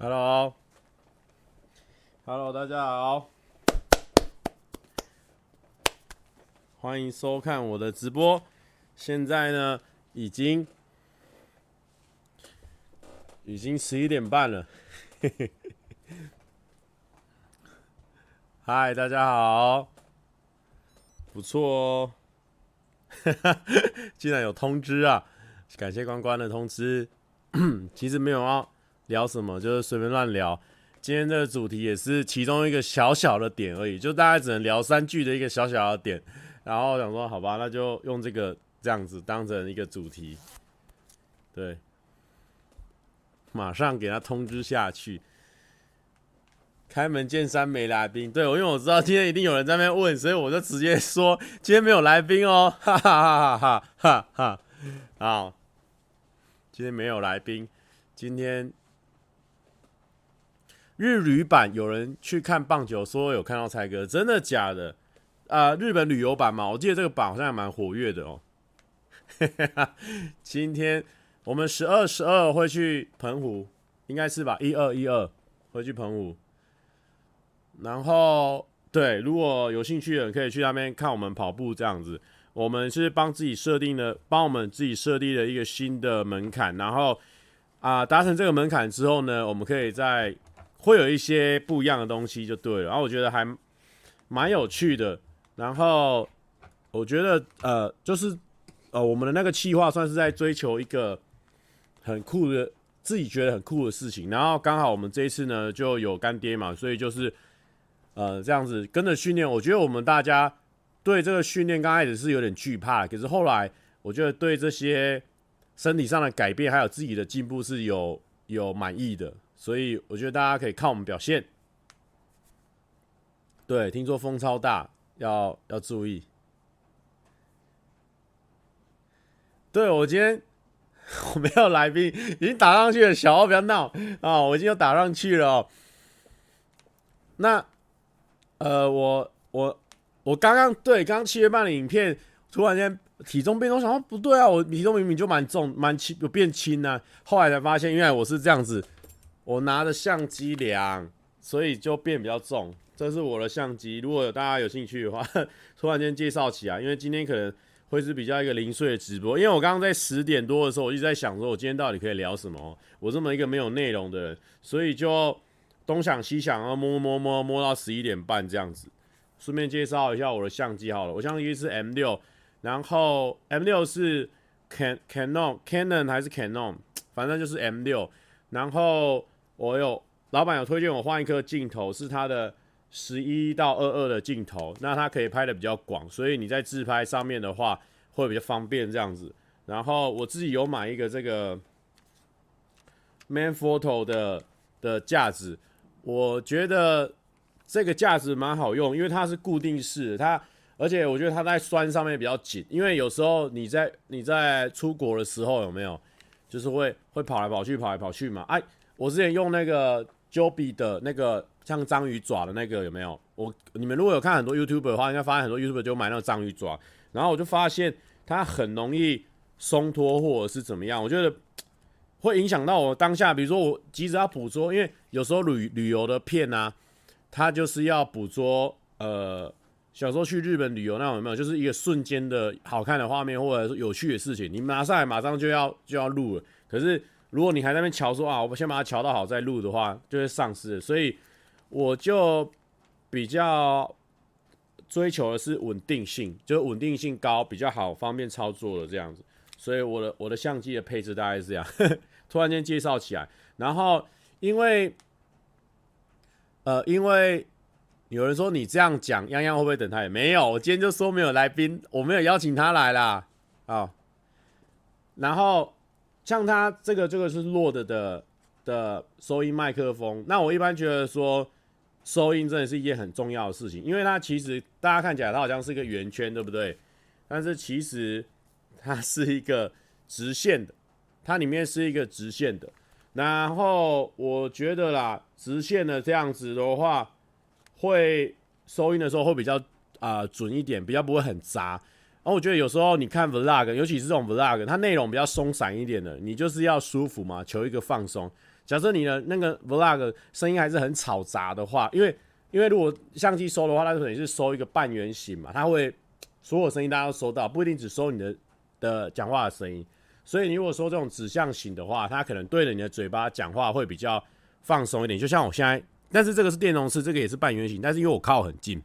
Hello，Hello，大家好，欢迎收看我的直播。现在呢，已经已经十一点半了。嘿嘿。嗨，大家好，不错哦。竟然有通知啊！感谢关关的通知。其实没有啊聊什么，就是随便乱聊。今天这个主题也是其中一个小小的点而已，就大概只能聊三句的一个小小的点。然后想说，好吧，那就用这个这样子当成一个主题。对，马上给他通知下去。开门见山没来宾，对，我因为我知道今天一定有人在那边问，所以我就直接说今天没有来宾哦，哈哈哈哈哈哈！好，今天没有来宾，今天日旅版有人去看棒球，说有看到蔡哥，真的假的？啊、日本旅游版嘛，我记得这个版好像还蛮活跃的哦。今天我们十二十二会去澎湖，应该是吧？一二一二会去澎湖。然后，对，如果有兴趣的人可以去那边看我们跑步这样子。我们是帮自己设定的，帮我们自己设定了一个新的门槛。然后啊，达成这个门槛之后呢，我们可以在会有一些不一样的东西就对了。然后我觉得还蛮有趣的。然后我觉得呃，就是呃，我们的那个企划算是在追求一个很酷的，自己觉得很酷的事情。然后刚好我们这一次呢就有干爹嘛，所以就是。呃，这样子跟着训练，我觉得我们大家对这个训练刚开始是有点惧怕，可是后来我觉得对这些身体上的改变还有自己的进步是有有满意的，所以我觉得大家可以看我们表现。对，听说风超大，要要注意。对，我今天 我没有来宾，已经打上去了，小欧不要闹啊！我已经有打上去了。那。呃，我我我刚刚对刚刚七月半的影片，突然间体重变重，想说不对啊，我体重明明就蛮重，蛮轻，有变轻呢、啊。后来才发现，原来我是这样子，我拿着相机量，所以就变比较重。这是我的相机，如果有大家有兴趣的话，突然间介绍起来，因为今天可能会是比较一个零碎的直播。因为我刚刚在十点多的时候，我一直在想说，我今天到底可以聊什么？我这么一个没有内容的人，所以就。东想西想，然后摸摸摸摸到十一点半这样子。顺便介绍一下我的相机好了，我相机是 M 六，然后 M 六是 Can Canon Canon 还是 Canon，反正就是 M 六。然后我有老板有推荐我换一颗镜头，是它的十一到二二的镜头，那它可以拍的比较广，所以你在自拍上面的话会比较方便这样子。然后我自己有买一个这个 Manfrotto 的的架子。我觉得这个架子蛮好用，因为它是固定式的，它而且我觉得它在栓上面比较紧，因为有时候你在你在出国的时候有没有，就是会会跑来跑去跑来跑去嘛。哎，我之前用那个 Joby 的那个像章鱼爪的那个有没有？我你们如果有看很多 YouTube 的话，应该发现很多 YouTube 就买那个章鱼爪，然后我就发现它很容易松脱或者是怎么样，我觉得。会影响到我当下，比如说我急着要捕捉，因为有时候旅旅游的片啊，它就是要捕捉，呃，小时候去日本旅游那种有没有，就是一个瞬间的好看的画面或者是有趣的事情，你马上马上就要就要录了。可是如果你还在那边瞧说啊，我先把它瞧到好再录的话，就会丧失。所以我就比较追求的是稳定性，就是稳定性高比较好，方便操作的这样子。所以我的我的相机的配置大概是这样，突然间介绍起来。然后因为，呃，因为有人说你这样讲，泱泱会不会等他？也没有，我今天就说没有来宾，我没有邀请他来啦。啊。然后像它这个这个是落的的的收音麦克风，那我一般觉得说收音真的是一件很重要的事情，因为它其实大家看起来它好像是一个圆圈，对不对？但是其实。它是一个直线的，它里面是一个直线的。然后我觉得啦，直线的这样子的话，会收音的时候会比较啊、准一点，比较不会很杂。然后我觉得有时候你看 vlog，尤其是这种 vlog，它内容比较松散一点的，你就是要舒服嘛，求一个放松。假设你的那个 vlog 声音还是很吵杂的话，因为因为如果相机收的话，它可能是收一个半圆形嘛，它会所有声音大家都收到，不一定只收你的的讲话的声音。所以你如果说这种指向型的话，它可能对着你的嘴巴讲话会比较放松一点。就像我现在，但是这个是电容式，这个也是半圆形，但是因为我靠很近，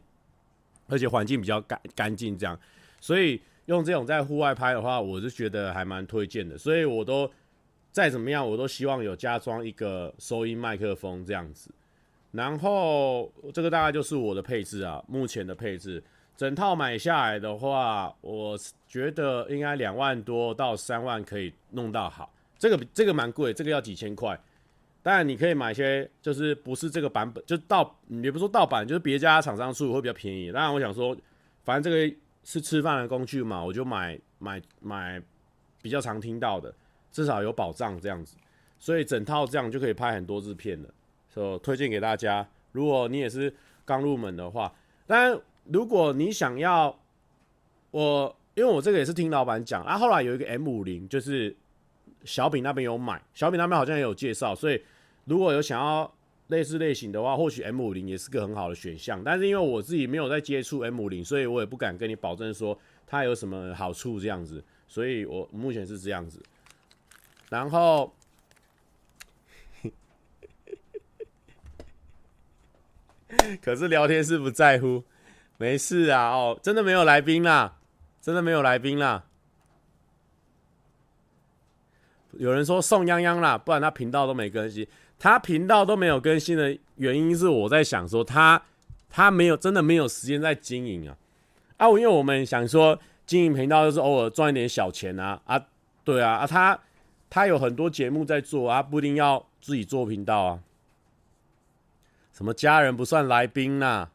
而且环境比较干干净，这样，所以用这种在户外拍的话，我是觉得还蛮推荐的。所以我都。再怎么样，我都希望有加装一个收音麦克风这样子。然后这个大概就是我的配置啊，目前的配置，整套买下来的话，我觉得应该两万多到三万可以弄到好。这个这个蛮贵，这个要几千块。当然你可以买一些，就是不是这个版本，就盗，也不说盗版，就是别家厂商出会比较便宜。当然我想说，反正这个是吃饭的工具嘛，我就买买买比较常听到的。至少有保障这样子，所以整套这样就可以拍很多支片了，所以推荐给大家。如果你也是刚入门的话，当然如果你想要，我因为我这个也是听老板讲，啊，后来有一个 M 五零，就是小饼那边有买，小饼那边好像也有介绍，所以如果有想要类似类型的话，或许 M 五零也是个很好的选项。但是因为我自己没有在接触 M 五零，所以我也不敢跟你保证说它有什么好处这样子，所以我目前是这样子。然后，可是聊天是不在乎，没事啊，哦，真的没有来宾啦，真的没有来宾啦。有人说送泱泱啦，不然他频道都没更新。他频道都没有更新的原因是我在想说他他没有真的没有时间在经营啊啊！因为我们想说经营频道就是偶尔赚一点小钱啊啊，对啊啊他。他有很多节目在做啊，不一定要自己做频道啊。什么家人不算来宾呐、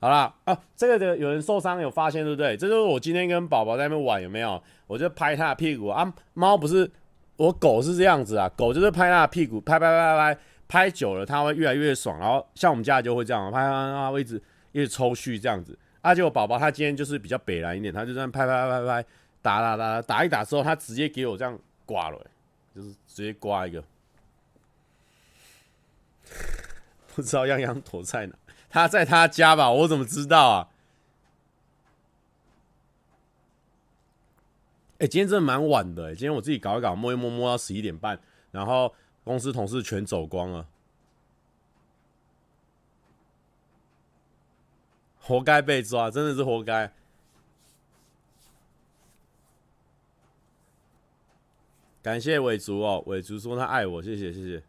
好啦，哦、啊，这个的有人受伤有发现对不对？这就是我今天跟宝宝在那边玩有没有？我就拍他的屁股啊。猫不是，我狗是这样子啊，狗就是拍他的屁股，拍拍拍拍拍，拍久了它会越来越爽。然后像我们家就会这样拍拍拍，会一直一直抽蓄这样子。而且我宝宝他今天就是比较北蓝一点，他就这样拍拍拍拍拍。打打打打一打之后，他直接给我这样刮了，就是直接刮一个，不知道样样躲在哪？他在他家吧？我怎么知道啊？哎，今天真的蛮晚的，今天我自己搞一搞，摸一摸摸到十一点半，然后公司同事全走光了，活该被抓，真的是活该。感谢伟竹哦，伟竹说他爱我，谢谢谢谢。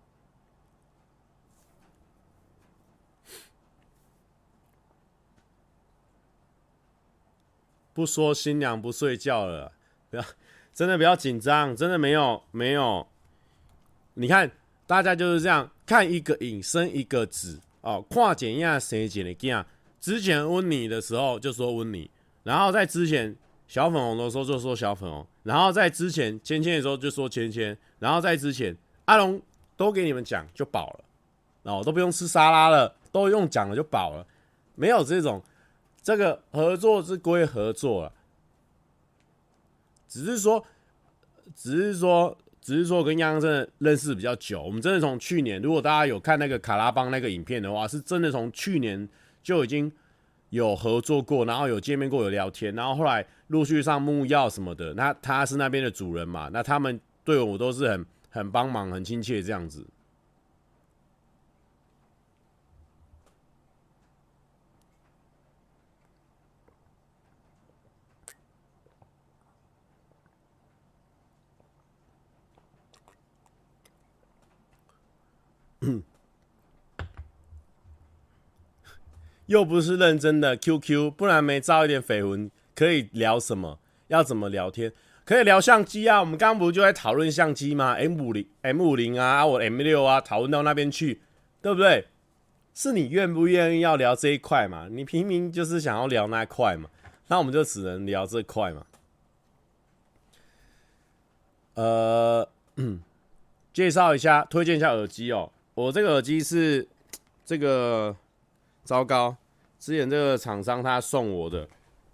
不说新娘不睡觉了，不要，真的不要紧张，真的没有没有。你看，大家就是这样看一个影生一个子哦，跨检验谁检的检，之前问你的时候就说问你，然后在之前。小粉红的时候就说小粉红，然后在之前芊芊的时候就说芊芊，然后在之前阿龙都给你们讲就饱了，哦都不用吃沙拉了，都用讲了就饱了，没有这种这个合作是归合作了，只是说，只是说，只是说跟央央真的认识比较久，我们真的从去年，如果大家有看那个卡拉邦那个影片的话，是真的从去年就已经。有合作过，然后有见面过，有聊天，然后后来陆续上木曜什么的。那他是那边的主人嘛，那他们对我都是很很帮忙、很亲切这样子。又不是认真的 QQ，不然没招一点绯闻，可以聊什么？要怎么聊天？可以聊相机啊！我们刚刚不就在讨论相机吗？M 五零、M 五零啊，我 M 六啊，讨论到那边去，对不对？是你愿不愿意要聊这一块嘛？你明明就是想要聊那一块嘛，那我们就只能聊这块嘛。呃，介绍一下，推荐一下耳机哦。我这个耳机是这个。糟糕，之前这个厂商他送我的，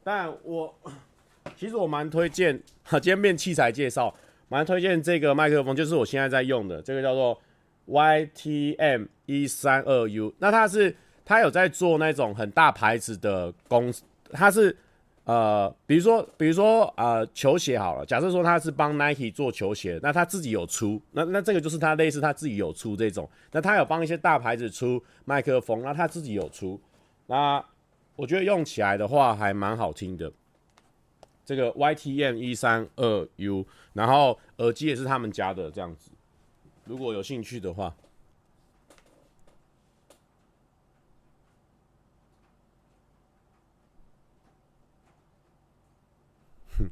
但我 其实我蛮推荐，哈，今天变器材介绍，蛮推荐这个麦克风，就是我现在在用的，这个叫做 YTM 一三二 U，那它是它有在做那种很大牌子的公司，它是。呃，比如说，比如说，呃，球鞋好了。假设说他是帮 Nike 做球鞋，那他自己有出，那那这个就是他类似他自己有出这种。那他有帮一些大牌子出麦克风，那他自己有出。那我觉得用起来的话还蛮好听的。这个 YTM 一三二 U，然后耳机也是他们家的这样子。如果有兴趣的话。哼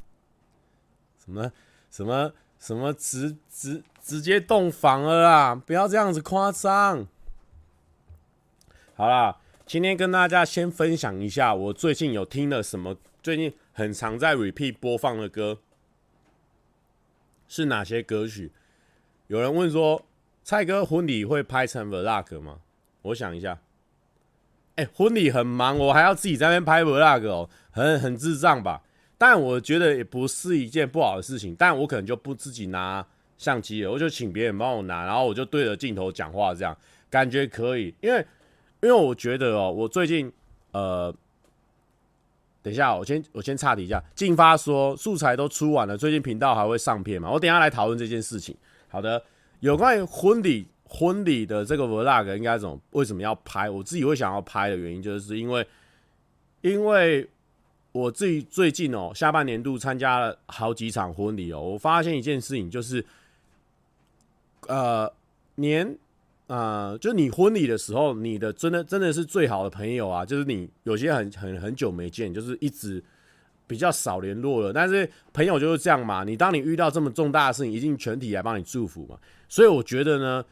什么什么什么直直直接洞房了啊！不要这样子夸张。好啦，今天跟大家先分享一下我最近有听了什么，最近很常在 repeat 播放的歌是哪些歌曲？有人问说，蔡哥婚礼会拍成 vlog 吗？我想一下，哎、婚礼很忙，我还要自己在那边拍 vlog 哦，很很智障吧？但我觉得也不是一件不好的事情，但我可能就不自己拿相机了，我就请别人帮我拿，然后我就对着镜头讲话，这样感觉可以。因为，因为我觉得哦，我最近呃，等一下，我先我先岔题一下。进发说素材都出完了，最近频道还会上片吗？我等下来讨论这件事情。好的，有关于婚礼婚礼的这个 vlog 应该怎么为什么要拍？我自己会想要拍的原因，就是因为因为。我自己最近哦，下半年度参加了好几场婚礼哦，我发现一件事情，就是，呃，年，呃，就你婚礼的时候，你的真的真的是最好的朋友啊，就是你有些很很很久没见，就是一直比较少联络了，但是朋友就是这样嘛，你当你遇到这么重大的事情，一定全体来帮你祝福嘛，所以我觉得呢。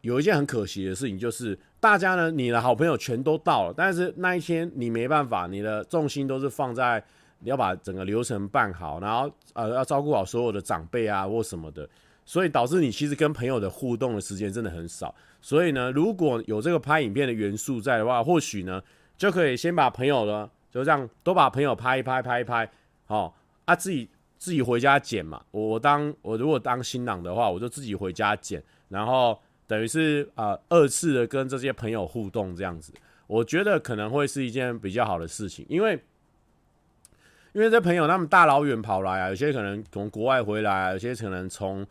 有一件很可惜的事情，就是大家呢，你的好朋友全都到了，但是那一天你没办法，你的重心都是放在你要把整个流程办好，然后呃要照顾好所有的长辈啊或什么的，所以导致你其实跟朋友的互动的时间真的很少。所以呢，如果有这个拍影片的元素在的话，或许呢就可以先把朋友呢就这样都把朋友拍一拍拍一拍，好啊自己自己回家剪嘛。我当我如果当新郎的话，我就自己回家剪，然后。等于是呃二次的跟这些朋友互动这样子，我觉得可能会是一件比较好的事情，因为因为这朋友他们大老远跑来啊，有些可能从国外回来啊，有些可能从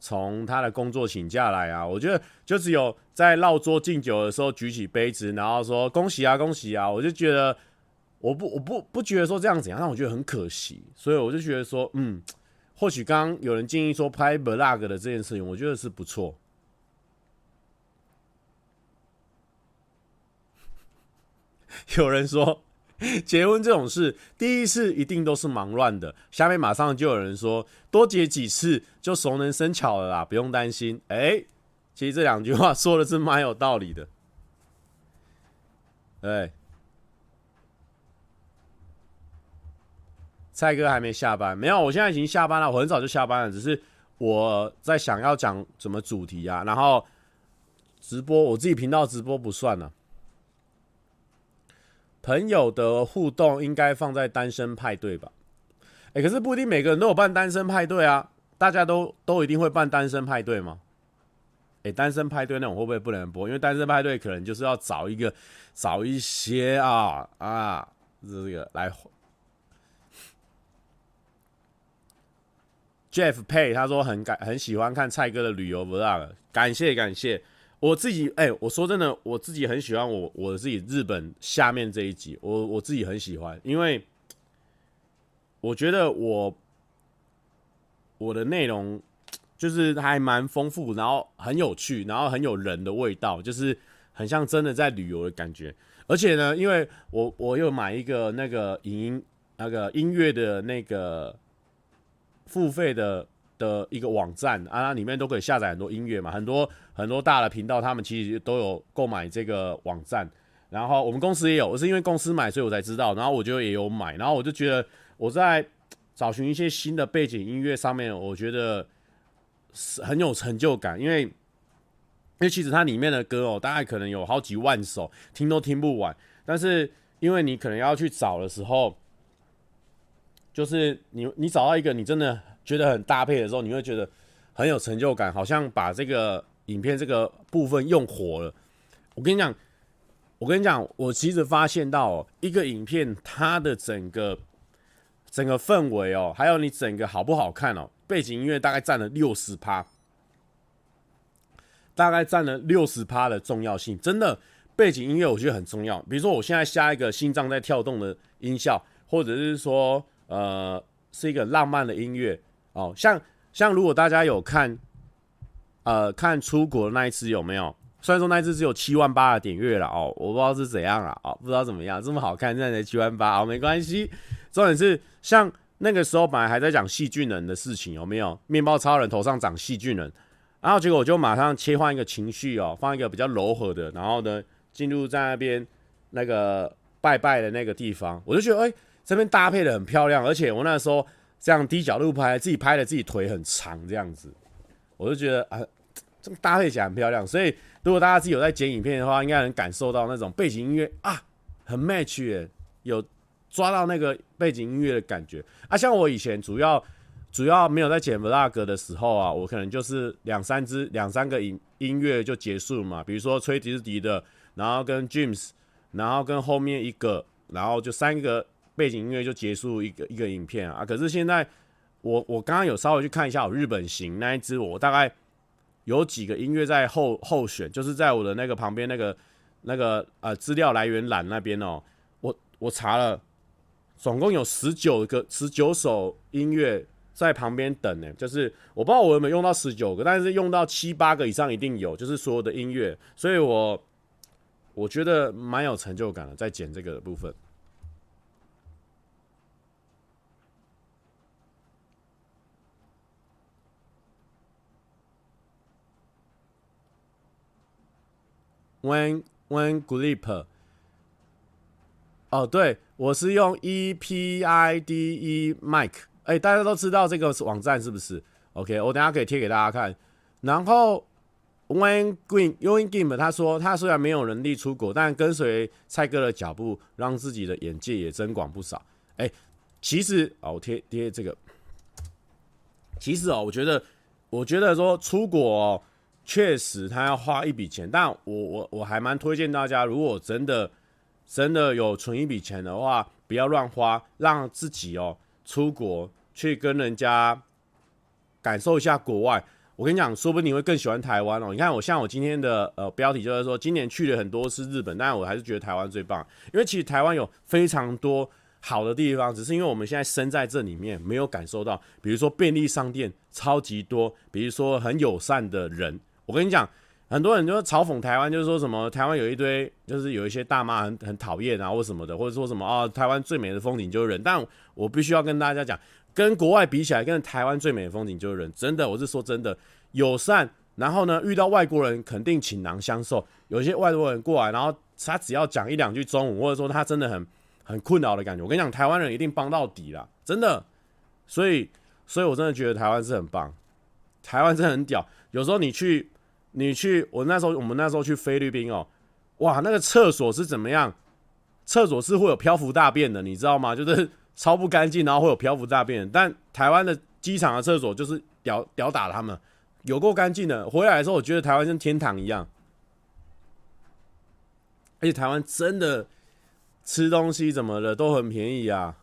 从他的工作请假来啊，我觉得就只有在绕桌敬酒的时候举起杯子，然后说恭喜啊恭喜啊，我就觉得我不我不不觉得说这样怎样，但我觉得很可惜，所以我就觉得说嗯，或许刚刚有人建议说拍 vlog 的这件事情，我觉得是不错。有人说，结婚这种事，第一次一定都是忙乱的。下面马上就有人说，多结几次就熟能生巧了啦，不用担心。哎、其实这两句话说的是蛮有道理的。对，蔡哥还没下班，没有，我现在已经下班了，我很早就下班了，只是我在想要讲什么主题啊，然后直播，我自己频道直播不算了。朋友的互动应该放在单身派对吧？哎、可是不一定每个人都有办单身派对啊。大家都都一定会办单身派对吗？哎、单身派对那种会不会不能播？因为单身派对可能就是要找一个找一些啊啊，这个来。Jeff Pay 他说很感很喜欢看蔡哥的旅游 Vlog，感谢感谢。我自己哎、我说真的，我自己很喜欢我我自己日本下面这一集，我我自己很喜欢，因为我觉得我我的内容就是还蛮丰富，然后很有趣，然后很有人的味道，就是很像真的在旅游的感觉。而且呢，因为我我又买一个那个影音那个音乐的那个付费的。的一个网站啊，它里面都可以下载很多音乐嘛，很多很多大的频道，他们其实都有购买这个网站。然后我们公司也有，我是因为公司买，所以我才知道。然后我就也有买，然后我就觉得我在找寻一些新的背景音乐上面，我觉得是很有成就感，因为因为其实它里面的歌哦，大概可能有好几万首，听都听不完。但是因为你可能要去找的时候，就是你你找到一个你真的觉得很搭配的时候，你会觉得很有成就感，好像把这个影片这个部分用活了。我跟你讲，我跟你讲，我其实发现到哦，一个影片它的整个整个氛围哦，还有你整个好不好看哦，背景音乐大概占了六十趴，大概占了六十趴的重要性，真的。背景音乐我觉得很重要，比如说我现在下一个心脏在跳动的音效，或者是说呃是一个浪漫的音乐哦，像像如果大家有看呃看出国那一次有没有？虽然说那一次只有七万八的点阅了哦，我不知道是怎样了，哦不知道怎么样这么好看，现在才七万八哦，没关系。重点是像那个时候本来还在讲细菌人的事情有没有？面包超人头上长细菌人，然后结果我就马上切换一个情绪哦，放一个比较柔和的，然后呢。进入在那边那个拜拜的那个地方，我就觉得哎、这边搭配的很漂亮，而且我那时候这样低角度拍，自己拍的自己腿很长这样子，我就觉得啊，这么搭配起来很漂亮。所以如果大家自己有在剪影片的话，应该能感受到那种背景音乐啊，很 match 耶，有抓到那个背景音乐的感觉啊。像我以前主要主要没有在剪 vlog 的时候啊，我可能就是两三支两三个音音乐就结束嘛，比如说吹迪士迪的。然后跟 James，然后跟后面一个，然后就三个背景音乐就结束一个一个影片啊。可是现在我我刚刚有稍微去看一下我日本行那一支，我大概有几个音乐在候候选，就是在我的那个旁边那个那个呃资料来源栏那边哦。我我查了，总共有十九个十九首音乐在旁边等呢。就是我不知道我有没有用到十九个，但是用到七八个以上一定有，就是所有的音乐，所以我。我觉得蛮有成就感的，在剪这个的部分。When when Grip，哦，对，我是用 EPIDE Mic，哎，大家都知道这个网站是不是？OK，我等下可以贴给大家看，然后。When Green Wayne Green 他说，他虽然没有能力出国，但跟随蔡哥的脚步，让自己的眼界也增广不少。哎、其实哦，我贴贴这个，其实哦，我觉得，我觉得说出国哦，确实他要花一笔钱，但我我我还蛮推荐大家，如果真的真的有存一笔钱的话，不要乱花，让自己哦出国去跟人家感受一下国外。我跟你讲，说不定你会更喜欢台湾哦。你看，我像我今天的呃标题就是说，今年去了很多次日本，但我还是觉得台湾最棒，因为其实台湾有非常多好的地方，只是因为我们现在身在这里面，没有感受到。比如说便利商店超级多，比如说很友善的人。我跟你讲，很多人就嘲讽台湾，就是说什么台湾有一堆，就是有一些大妈很很讨厌啊，或什么的，或者说什么啊，台湾最美的风景就是人。但我必须要跟大家讲。跟国外比起来，跟台湾最美的风景就是人，真的，我是说真的，友善。然后呢，遇到外国人肯定倾囊相授。有些外国人过来，然后他只要讲一两句中文，或者说他真的很很困扰的感觉，我跟你讲，台湾人一定帮到底啦，真的。所以，所以我真的觉得台湾是很棒，台湾真的很屌。有时候你去，你去，我那时候我们那时候去菲律宾哦，哇，那个厕所是怎么样？厕所是会有漂浮大便的，你知道吗？就是。超不干净，然后会有漂浮大便。但台湾的机场的厕所就是屌屌打他们，有够干净的。回来的时候，我觉得台湾像天堂一样。而且台湾真的吃东西怎么的都很便宜啊。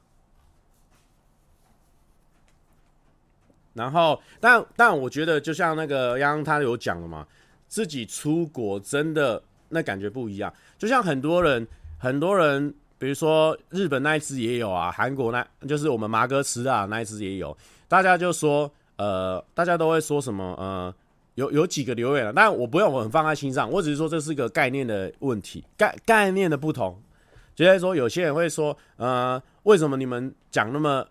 然后，但但我觉得，就像那个央他有讲了嘛，自己出国真的那感觉不一样。就像很多人，很多人。比如说日本那一支也有啊，韩国那就是我们麻哥吃啊，那一支也有。大家就说，呃，大家都会说什么？呃，有有几个留言了，但我不用我很放在心上，我只是说这是个概念的问题，概概念的不同。就是说，有些人会说，呃，为什么你们讲那么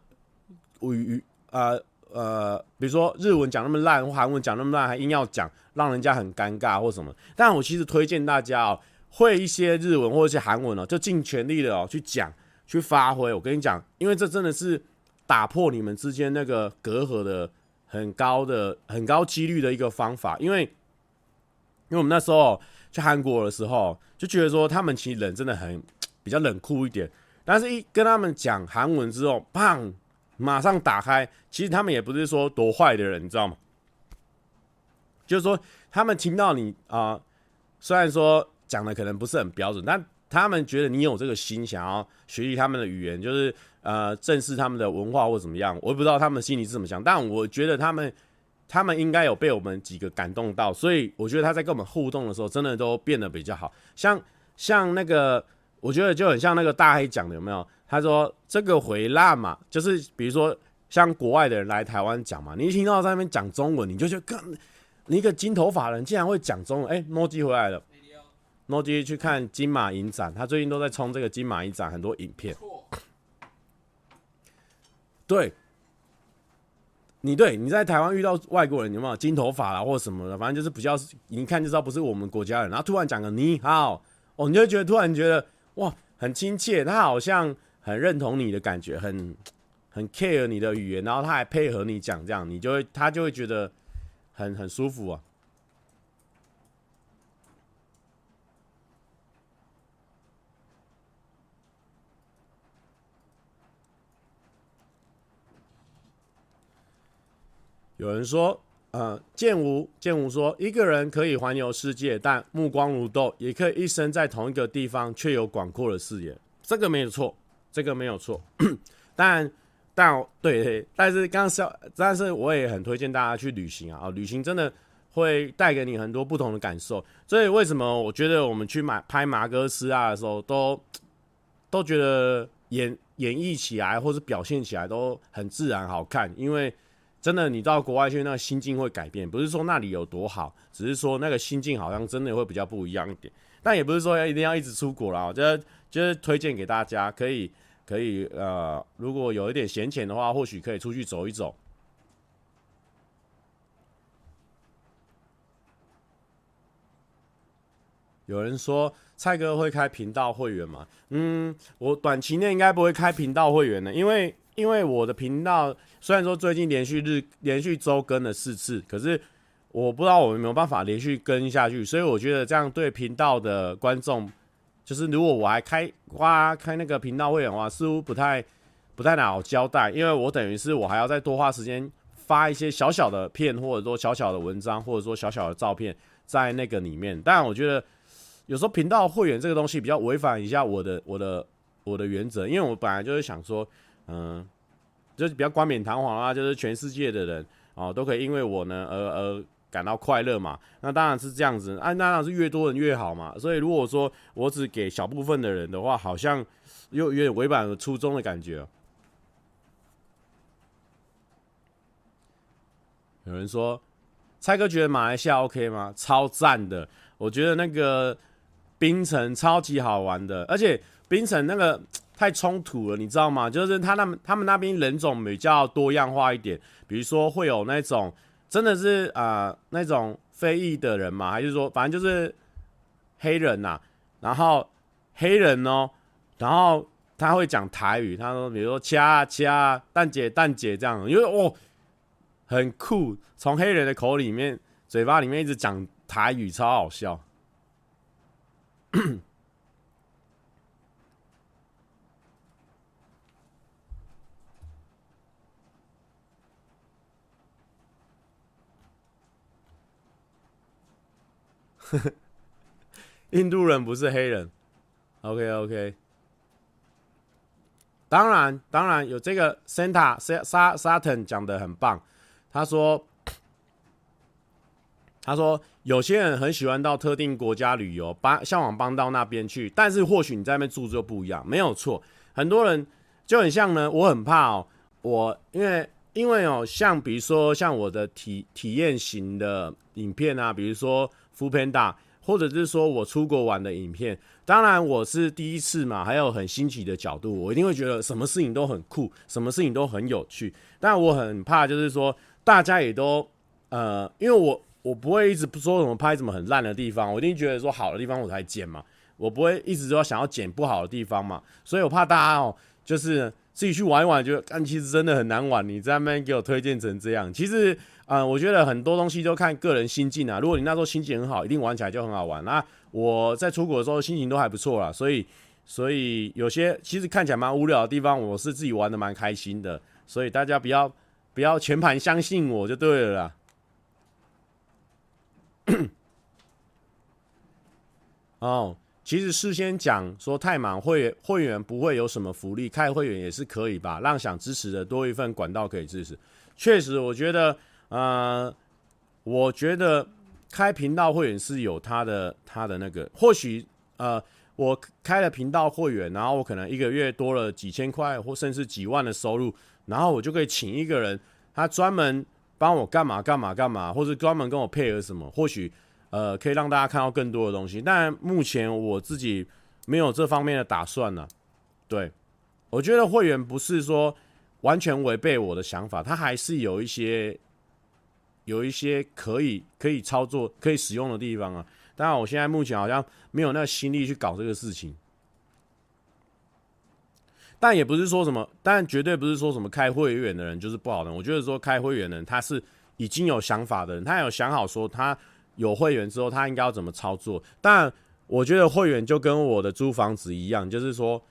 语语呃呃，比如说日文讲那么烂，或韩文讲那么烂，还硬要讲，让人家很尴尬或什么？但我其实推荐大家哦。会一些日文或一些韩文哦，就尽全力的哦去讲、去发挥。我跟你讲，因为这真的是打破你们之间那个隔阂的很高的、很高几率的一个方法。因为，因为我们那时候去韩国的时候，就觉得说他们其实人真的很比较冷酷一点。但是，一跟他们讲韩文之后，砰，马上打开。其实他们也不是说多坏的人，你知道吗？就是说，他们听到你啊、虽然说讲的可能不是很标准，但他们觉得你有这个心，想要学习他们的语言，就是呃，正视他们的文化或怎么样。我也不知道他们心里是怎么想，但我觉得他们，他们应该有被我们几个感动到，所以我觉得他在跟我们互动的时候，真的都变得比较好。像像那个。我觉得就很像那个大黑讲的，有没有？他说这个回辣嘛，就是比如说像国外的人来台湾讲嘛，你一听到在那边讲中文，你就觉得，你一个金头发人竟然会讲中文。哎、诺基回来了，诺基去看金马影展，他最近都在冲这个金马影展很多影片。对，你对你在台湾遇到外国人有没有金头发啦或什么的，反正就是比较一看就知道不是我们国家人，然后突然讲个你好，哦，你就觉得突然觉得。哇，很亲切，他好像很认同你的感觉，很很 care 你的语言，然后他还配合你讲，这样你就会他就会觉得很很舒服啊。有人说。呃，剑无剑无说，一个人可以环游世界，但目光如豆，也可以一生在同一个地方，却有广阔的视野。这个没有错，这个没有错。但但对，但是刚刚但是我也很推荐大家去旅行啊！旅行真的会带给你很多不同的感受。所以为什么我觉得我们去买拍马哥斯啊的时候，都都觉得演演绎起来或者表现起来都很自然好看，因为。真的，你到国外去，那个心境会改变。不是说那里有多好，只是说那个心境好像真的会比较不一样一点。但也不是说要一定要一直出国啦，我觉得就是推荐给大家，可以可以呃，如果有一点闲钱的话，或许可以出去走一走。有人说蔡哥会开频道会员吗？嗯，我短期内应该不会开频道会员的，因为。因为我的频道虽然说最近连续日连续周更了四次，可是我不知道我有没有办法连续更下去，所以我觉得这样对频道的观众，就是如果我还开花开那个频道会员的话，似乎不太不太好交代，因为我等于是我还要再多花时间发一些小小的片，或者说小小的文章，或者说小小的照片在那个里面。但我觉得有时候频道会员这个东西比较违反一下我的我的我的原则，因为我本来就是想说。嗯，就是比较冠冕堂皇啊，就是全世界的人啊都可以因为我呢而而感到快乐嘛。那当然是这样子，啊，当然是越多人越好嘛。所以如果说我只给小部分的人的话，好像又有点违反了初衷的感觉。有人说，蔡哥觉得马来西亚 OK 吗？超赞的，我觉得那个冰城超级好玩的，而且冰城那个。太冲突了，你知道吗？就是他那他们那边人种比较多样化一点，比如说会有那种真的是啊、那种非裔的人嘛，还是说反正就是黑人呐、然后黑人哦，然后他会讲台语，他说比如说掐掐蛋姐蛋姐这样，因为哦很酷，从黑人的口里面嘴巴里面一直讲台语，超好笑。印度人不是黑人，OK OK。当然，当然有这个 Santa 沙沙腾讲的很棒。他说，他说有些人很喜欢到特定国家旅游，帮向往帮到那边去，但是或许你在那边住就不一样，没有错。很多人就很像呢，我很怕哦，我因为因为哦，像比如说像我的体体验型的影片啊，比如说。foodpanda，或者是说我出国玩的影片，当然我是第一次嘛，还有很新奇的角度，我一定会觉得什么事情都很酷，什么事情都很有趣。但我很怕就是说大家也都呃，因为我我不会一直不说什么拍什么很烂的地方，我一定觉得说好的地方我才剪嘛，我不会一直说想要剪不好的地方嘛，所以我怕大家哦，就是自己去玩一玩，觉得但其实真的很难玩，你在那边给我推荐成这样，其实。啊、嗯，我觉得很多东西都看个人心境啊。如果你那时候心情很好，一定玩起来就很好玩。那我在出国的时候心情都还不错啦，所以所以有些其实看起来蛮无聊的地方，我是自己玩的蛮开心的。所以大家不要不要全盘相信我就对了啦。哦，其实事先讲说太忙会会员不会有什么福利，开会员也是可以吧，让想支持的多一份管道可以支持。确实，我觉得，呃，我觉得开频道会员是有他的他的那个，或许呃，我开了频道会员，然后我可能一个月多了几千块或甚至几万的收入，然后我就可以请一个人，他专门帮我干嘛干嘛干嘛，或者专门跟我配合什么，或许。呃，可以让大家看到更多的东西，但目前我自己没有这方面的打算呢、对，我觉得会员不是说完全违背我的想法，他还是有一些有一些可以可以操作、可以使用的地方啊。当然，我现在目前好像没有那个心力去搞这个事情，但也不是说什么，但绝对不是说什么开会员的人就是不好的。我觉得说开会员的人，他是已经有想法的人，他有想好说他。有会员之后，他应该要怎么操作？但我觉得会员就跟我的租房子一样，就是说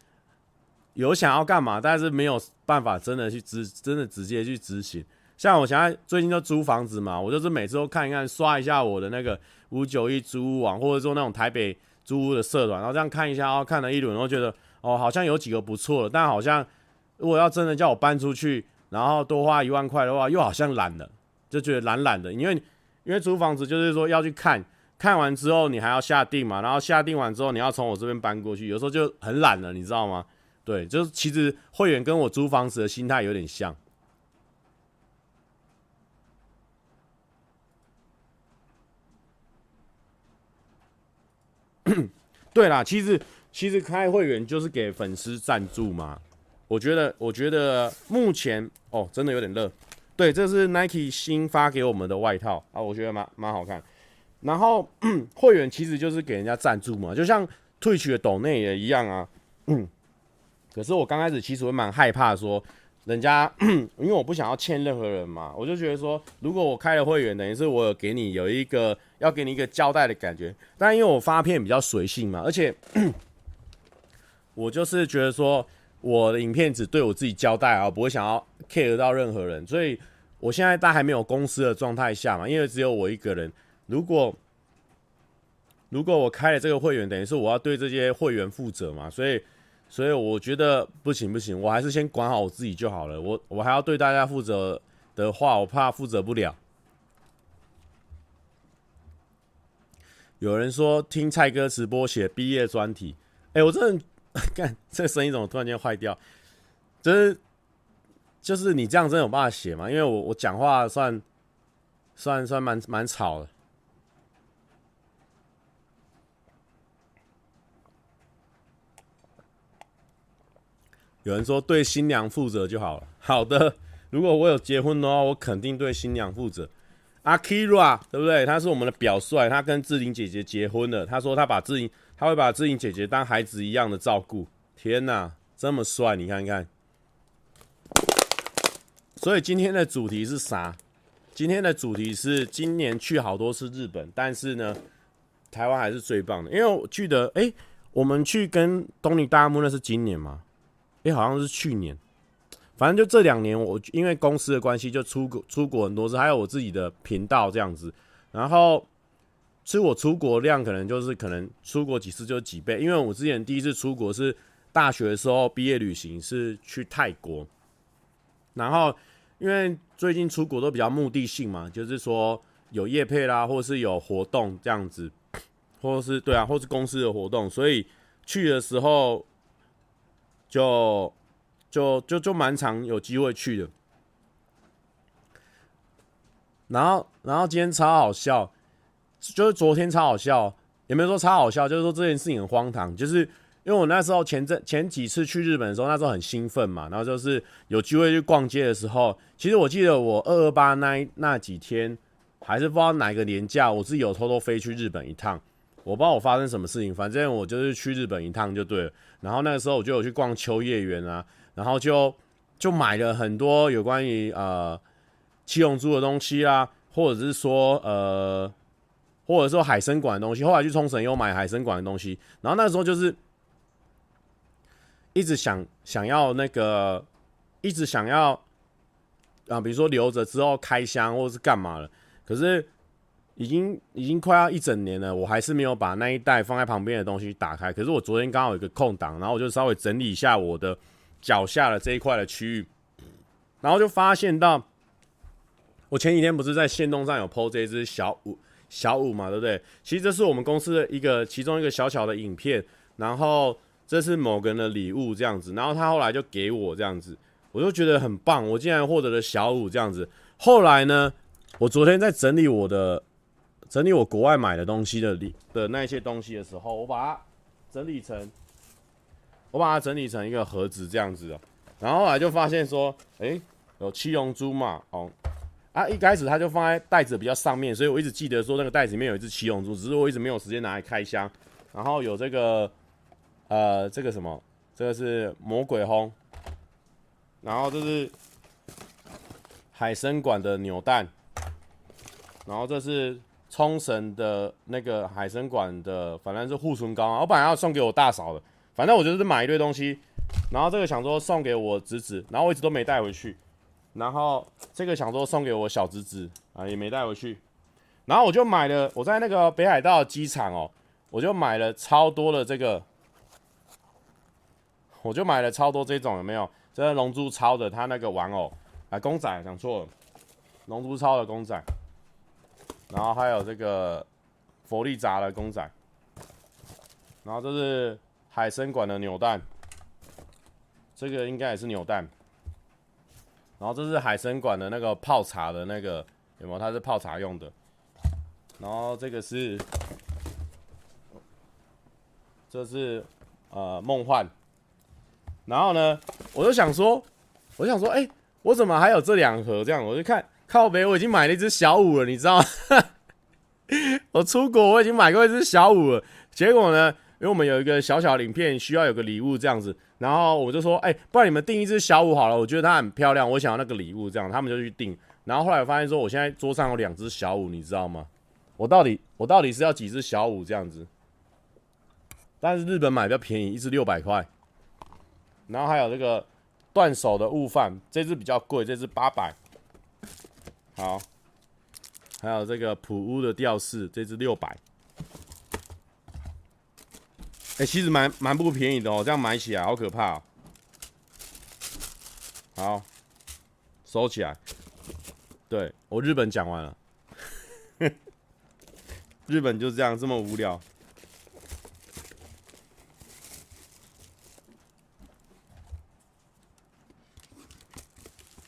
有想要干嘛，但是没有办法真的去执，真的直接去执行。像我现在最近就租房子嘛，我就是每次都看一看，刷一下我的那个五九一租屋网，或者说那种台北租屋的社团，然后这样看一下，哦，看了一轮，然后觉得哦，好像有几个不错的，但好像如果要真的叫我搬出去，然后多花一万块的话，又好像懒了，就觉得懒懒的，因为。因为租房子就是说要去看，看完之后你还要下定嘛，然后下定完之后你要从我这边搬过去，有时候就很懒了，你知道吗？对，就是其实会员跟我租房子的心态有点像。对啦，其实其实开会员就是给粉丝赞助嘛。我觉得，我觉得目前哦，真的有点热。对，这是 Nike 新发给我们的外套啊，我觉得蛮蛮好看。然后 会员其实就是给人家赞助嘛，就像萃取的抖内也一样啊。可是我刚开始其实会蛮害怕说，人家 因为我不想要欠任何人嘛，我就觉得说，如果我开了会员，等于是我有给你有一个要给你一个交代的感觉。但因为我发片比较随性嘛，而且 我就是觉得说。我的影片只对我自己交代啊，不会想要 care 到任何人，所以我现在在还没有公司的状态下嘛，因为只有我一个人。如果如果我开了这个会员，等于是我要对这些会员负责嘛，所以所以我觉得不行不行，我还是先管好我自己就好了。我我还要对大家负责的话，我怕负责不了。有人说听蔡哥直播写毕业专题，哎，我真的。干，这声音怎么突然间坏掉？就是就是你这样真的有办法写吗？因为我我讲话算算算蛮蛮吵的。有人说对新娘负责就好了。好的，如果我有结婚的话，我肯定对新娘负责。阿 Kira 对不对？他是我们的表率，他跟志玲姐姐结婚了。他说他把志玲。他会把志玲姐姐当孩子一样的照顾。天哪，这么帅！你看看。所以今天的主题是啥？今天的主题是今年去好多次日本，但是呢，台湾还是最棒的。因为我记得，哎、我们去跟东尼大木那是今年吗？哎、好像是去年。反正就这两年，我因为公司的关系就出国出国很多次，还有我自己的频道这样子，然后。其实我出国量可能就是可能出国几次就几倍，因为我之前第一次出国是大学的时候毕业旅行是去泰国，然后因为最近出国都比较目的性嘛，就是说有业配啦，或是有活动这样子，或是对啊，或是公司的活动，所以去的时候就就就就蛮常有机会去的。然后然后今天超好笑。就是昨天超好笑，也没有说超好笑，就是说这件事情很荒唐。就是因为我那时候前阵前几次去日本的时候，那时候很兴奋嘛，然后就是有机会去逛街的时候，其实我记得我二二八那那几天，还是不知道哪个年假，我自己有偷偷飞去日本一趟。我不知道我发生什么事情，反正我就是去日本一趟就对了。然后那个时候我就有去逛秋叶原啊，然后就就买了很多有关于呃七龙珠的东西啦，或者是说呃。或者说海参馆的东西，后来去冲绳又买海参馆的东西，然后那时候就是一直想想要那个，一直想要啊，比如说留着之后开箱或者是干嘛了，可是已经已经快要一整年了，我还是没有把那一袋放在旁边的东西打开。可是我昨天刚好有一个空档，然后我就稍微整理一下我的脚下的这一块的区域，然后就发现到。我前几天不是在线动上有 po 这只小五小五嘛，对不对？其实这是我们公司的一个其中一个小小的影片，然后这是某个人的礼物这样子，然后他后来就给我这样子，我就觉得很棒，我竟然获得了小五这样子。后来呢，我昨天在整理我的整理我国外买的东西的礼的那些东西的时候，我把它整理成我把它整理成一个盒子这样子的，然后后来就发现说，诶，有七龙珠嘛，哦。啊，一开始他就放在袋子比较上面，所以我一直记得说那个袋子里面有一只七龙珠，只是我一直没有时间拿来开箱。然后有这个，呃，这个什么，这个是魔鬼轰，然后这是海参馆的扭蛋，然后这是冲绳的那个海参馆的，反正是护唇膏。我本来要送给我大嫂的，反正我就是买一堆东西，然后这个想说送给我侄子，然后我一直都没带回去。然后这个想说送给我小侄子啊，也没带回去。然后我就买了，我在那个北海道机场哦，我就买了超多的这个，我就买了超多这种有没有？这是龙珠超的，它那个玩偶啊，公仔讲错了，龙珠超的公仔。然后还有这个佛利扎的公仔。然后这是海参馆的扭蛋，这个应该也是扭蛋。然后这是海参馆的那个泡茶的那个有没有？它是泡茶用的。然后这个是，这是呃梦幻。然后呢，我就想说，我想说，哎，我怎么还有这两盒？这样我就看靠北，我已经买了一只小五了，你知道吗？我出国我已经买过一只小五了，结果呢，因为我们有一个小小的影片，需要有个礼物这样子。然后我就说，哎、不然你们订一只小五好了，我觉得它很漂亮，我想要那个礼物，这样他们就去订。然后后来我发现说，我现在桌上有两只小五，你知道吗？我到底我到底是要几只小五这样子？但是日本买比较便宜，一只六百块。然后还有这个断手的悟饭，这只比较贵，这只八百。好，还有这个普乌的吊饰，这只六百。哎、其实蛮蛮不便宜的哦，这样买起来好可怕哦。好，收起来。对，我日本讲完了，日本就是这样这么无聊。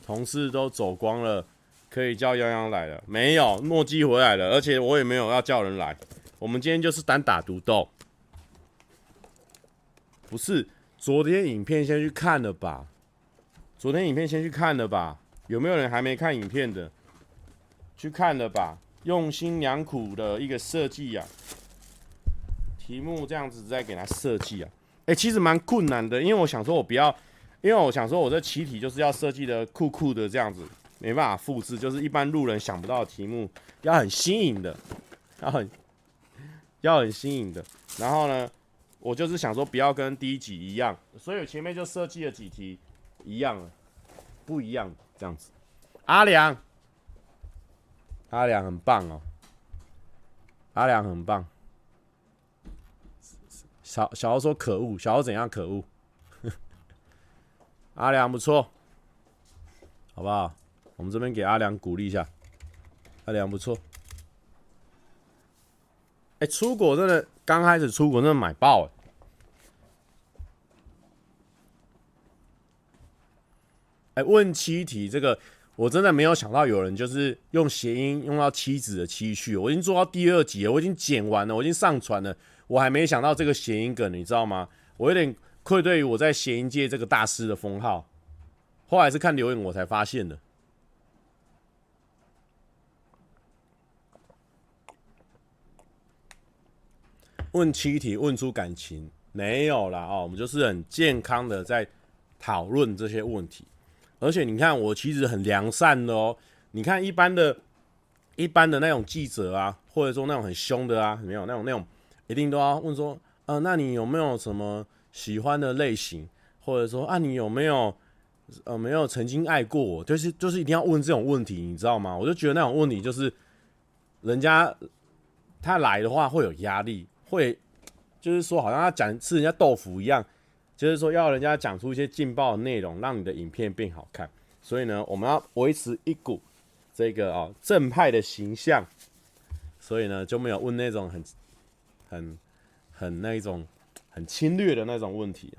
同事都走光了，可以叫泱泱来了。没有，诺基回来了，而且我也没有要叫人来。我们今天就是单打独斗。不是，昨天影片先去看了吧？昨天影片先去看了吧？有没有人还没看影片的？去看了吧？用心良苦的一个设计呀，题目这样子再给他设计啊。哎，其实蛮困难的，因为我想说，我不要，因为我想说，我这题体就是要设计的酷酷的这样子，没办法复制，就是一般路人想不到的题目，要很新颖的，要很要很新颖的。然后呢？我就是想说，不要跟第一集一样，所以我前面就设计了几题一样了，不一样这样子。阿良，阿良很棒哦，阿良很棒。小小欧说可恶，小欧怎样可恶？阿良不错，好不好？我们这边给阿良鼓励一下，阿良不错。哎、出国真的刚开始出国真的买爆哎。哎，问七题这个，我真的没有想到有人就是用谐音用到妻子的妻绪。我已经做到第二集了，我已经剪完了，我已经上传了，我还没想到这个谐音梗，你知道吗？我有点愧对于我在谐音界这个大师的封号。后来是看留言我才发现的。问妻题问出感情没有啦哦，我们就是很健康的在讨论这些问题。而且你看，我其实很良善的哦。你看一般的、一般的那种记者啊，或者说那种很凶的啊，没有那种那种，一定都要问说，呃，那你有没有什么喜欢的类型，或者说啊，你有没有呃没有曾经爱过我？就是就是一定要问这种问题，你知道吗？我就觉得那种问题就是人家他来的话会有压力，会就是说好像他讲吃人家豆腐一样，就是说要人家讲出一些劲爆的内容，让你的影片变好看。所以呢，我们要维持一股这个、哦、正派的形象，所以呢就没有问那种很很很那种很侵略的那种问题。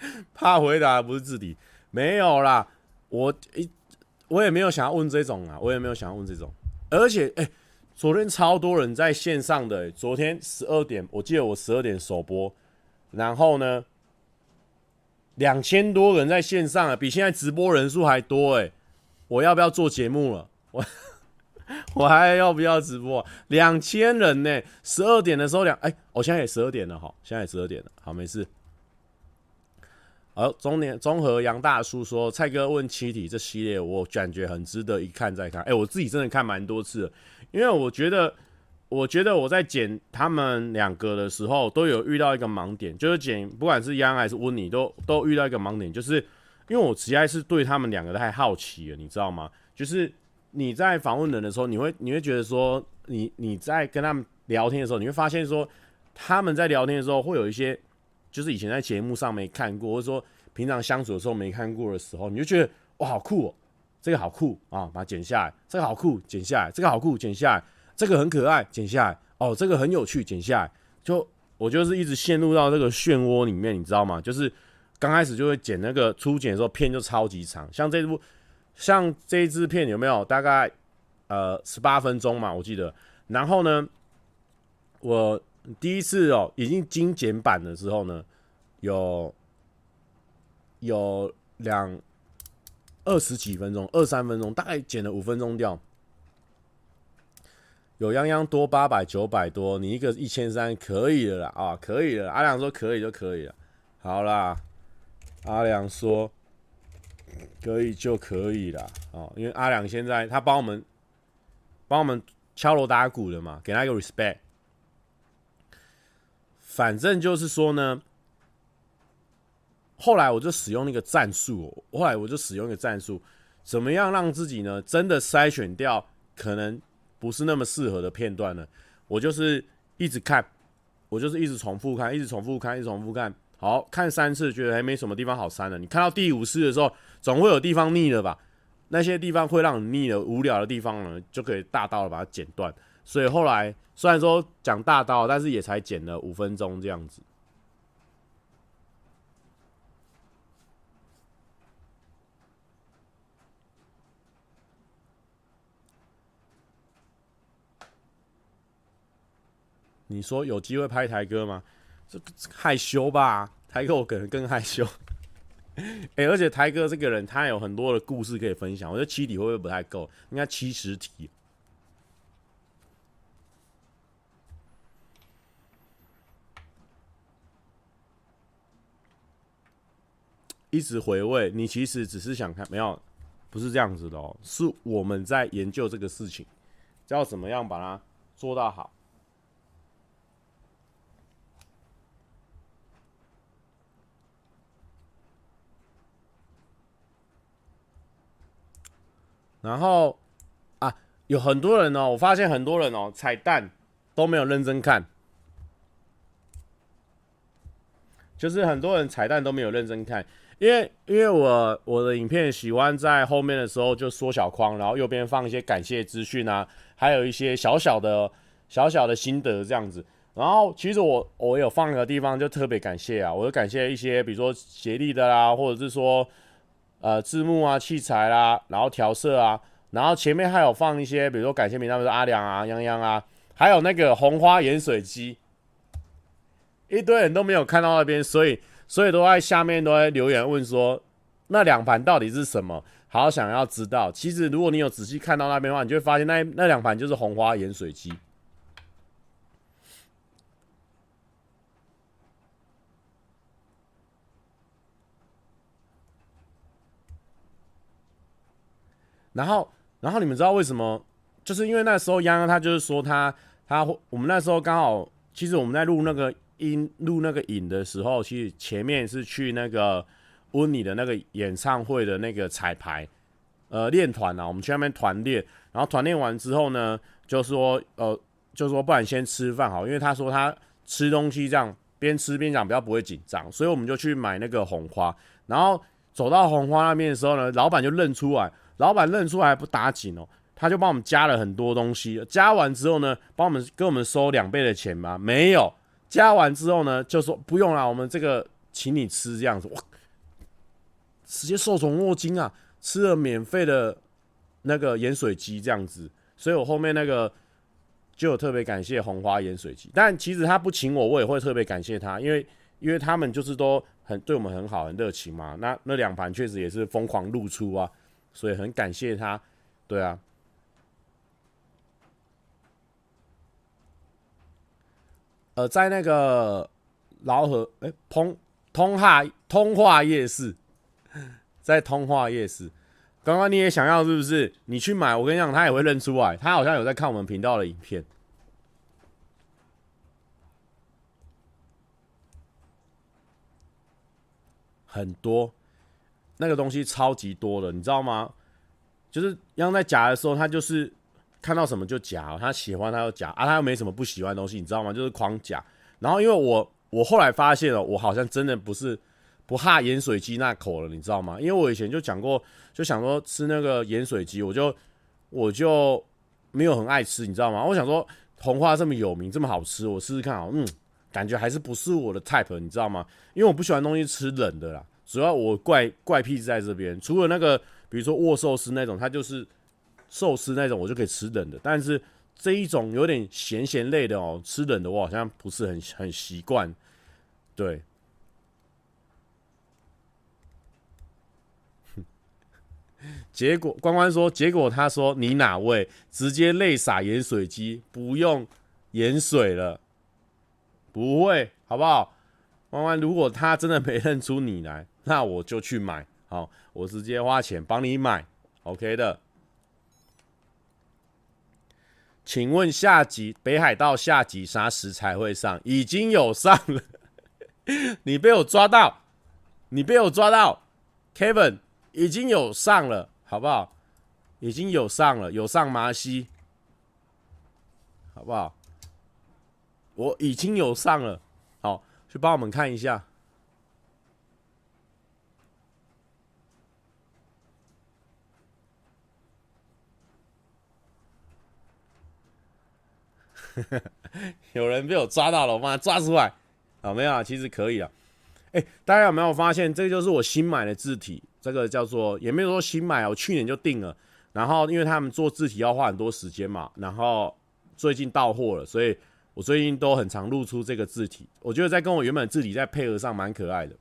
怕回答不是自己，没有啦，我一我也没有想要问这种啊，我也没有想要问这种，而且哎、昨天超多人在线上的、昨天十二点，我记得我十二点首播，然后呢，两千多人在线上啊，比现在直播人数还多哎、我要不要做节目了？我 我还要不要直播？两千人呢、十二点的时候两哎，我现在也十二点了哈，现在也十二点了，好没事。好，中年综合杨大叔说：“蔡哥问七体这系列，我感觉很值得一看再看。哎、我自己真的看蛮多次的，因为我觉得，我觉得我在剪他们两个的时候，都有遇到一个盲点，就是剪不管是央还是温妮，都都遇到一个盲点，就是因为我实在是对他们两个太好奇了，你知道吗？就是你在访问人的时候，你会你会觉得说，你你在跟他们聊天的时候，你会发现说，他们在聊天的时候会有一些。”就是以前在节目上没看过，或者说平常相处的时候没看过的时候，你就觉得哇，好酷哦，这个好酷啊，把它剪下来，这个好酷，剪下来，这个好酷，剪下来，这个很可爱，剪下来，哦，这个很有趣，剪下来，就我就是一直陷入到这个漩涡里面，你知道吗？就是刚开始就会剪那个初剪的时候，片就超级长，像这部，像这一支片有没有大概呃十八分钟嘛？我记得，然后呢，我。第一次哦，已经精简版的时候呢，有有两二十几分钟，二三分钟，大概剪了五分钟掉。有泱泱多八百九百多，你一个一千三可以了啦啊，可以了。阿良说可以就可以了，好啦，阿良说可以就可以了哦，因为阿良现在他帮我们帮我们敲锣打鼓的嘛，给他一个 respect。反正就是说呢，后来我就使用那个战术，后来我就使用一个战术，怎么样让自己呢真的筛选掉可能不是那么适合的片段呢？我就是一直看，我就是一直重复看，一直重复看，一直重复看，好，看三次觉得还没什么地方好删的，你看到第五次的时候，总会有地方腻了吧？那些地方会让你腻了、无聊的地方呢，就可以大刀的把它剪断。所以后来虽然说讲大刀，但是也才剪了五分钟这样子。你说有机会拍台哥吗？这害羞吧？台哥我可能更害羞。哎、而且台哥这个人他有很多的故事可以分享，我觉得七题会不会不太够？应该七十题。一直回味，你其实只是想看，没有，不是这样子的哦，是我们在研究这个事情，要怎么样把它做到好。然后啊，有很多人哦，我发现很多人哦，彩蛋都没有认真看，就是很多人彩蛋都没有认真看。因为因为我我的影片喜欢在后面的时候就缩小框，然后右边放一些感谢资讯啊，还有一些小小的小小的心得这样子。然后其实我我有放一个地方就特别感谢啊，我就感谢一些比如说协力的啦，或者是说呃字幕啊、器材啦，然后调色啊，然后前面还有放一些比如说感谢名单，比如说阿良啊、泱泱啊，还有那个红花盐水鸡，一堆人都没有看到那边，所以。所以都在下面都在留言问说，那两盘到底是什么？好想要知道。其实如果你有仔细看到那边的话，你就会发现那那两盘就是红花盐水鸡。然后，然后你们知道为什么？就是因为那时候央央他就是说他他我们那时候刚好，其实我们在录那个音录那个影的时候，其实前面是去那个温妮的那个演唱会的那个彩排，呃，练团啊，我们去那边团练，然后团练完之后呢，就说呃，就说不然先吃饭好，因为他说他吃东西这样边吃边讲比较不会紧张，所以我们就去买那个红花，然后走到红花那边的时候呢，老板就认出来。老板认出来不打紧哦，他就帮我们加了很多东西。加完之后呢，帮我们跟我们收两倍的钱吗？没有。加完之后呢，就说不用了，我们这个请你吃这样子。哇，直接受宠若惊啊！吃了免费的那个盐水鸡这样子，所以我后面那个就有特别感谢红花盐水鸡。但其实他不请我，我也会特别感谢他，因为因为他们就是都很对我们很好，很热情嘛。那那两盘确实也是疯狂露出啊。所以很感谢他，对啊，呃，在那个饶河，哎、通通化通化夜市，在通化夜市，刚刚你也想要是不是？你去买，我跟你讲，他也会认出来，他好像有在看我们频道的影片，很多。那个东西超级多的，你知道吗？就是央在夹的时候，他就是看到什么就夹，他喜欢他就夹啊，他又没什么不喜欢的东西，你知道吗？就是狂夹。然后因为我我后来发现了，我好像真的不是不怕盐水鸡那口了，你知道吗？因为我以前就讲过，就想说吃那个盐水鸡，我就我就没有很爱吃，你知道吗？我想说红花这么有名，这么好吃，我试试看啊，嗯，感觉还是不是我的 type，你知道吗？因为我不喜欢东西吃冷的啦。主要我怪怪癖在这边，除了那个，比如说握寿司那种，它就是寿司那种，我就可以吃冷的。但是这一种有点咸咸类的哦，吃冷的我好像不是很很习惯。对，结果关关说，结果他说你哪位？直接泪洒盐水鸡，不用盐水了，不会，好不好？关关，如果他真的没认出你来。那我就去买，好，我直接花钱帮你买，OK 的。请问下集北海道下集啥时才会上？已经有上了，你被我抓到，你被我抓到，Kevin 已经有上了，好不好？已经有上了，有上麻西，好不好？我已经有上了，好，去帮我们看一下。有人被我抓到了，我把他抓出来。好，没有啊，其实可以啊。哎，大家有没有发现，这个就是我新买的字体？这个叫做也没有说新买啊，我去年就定了。然后因为他们做字体要花很多时间嘛，然后最近到货了，所以我最近都很常露出这个字体。我觉得在跟我原本字体在配合上蛮可爱的。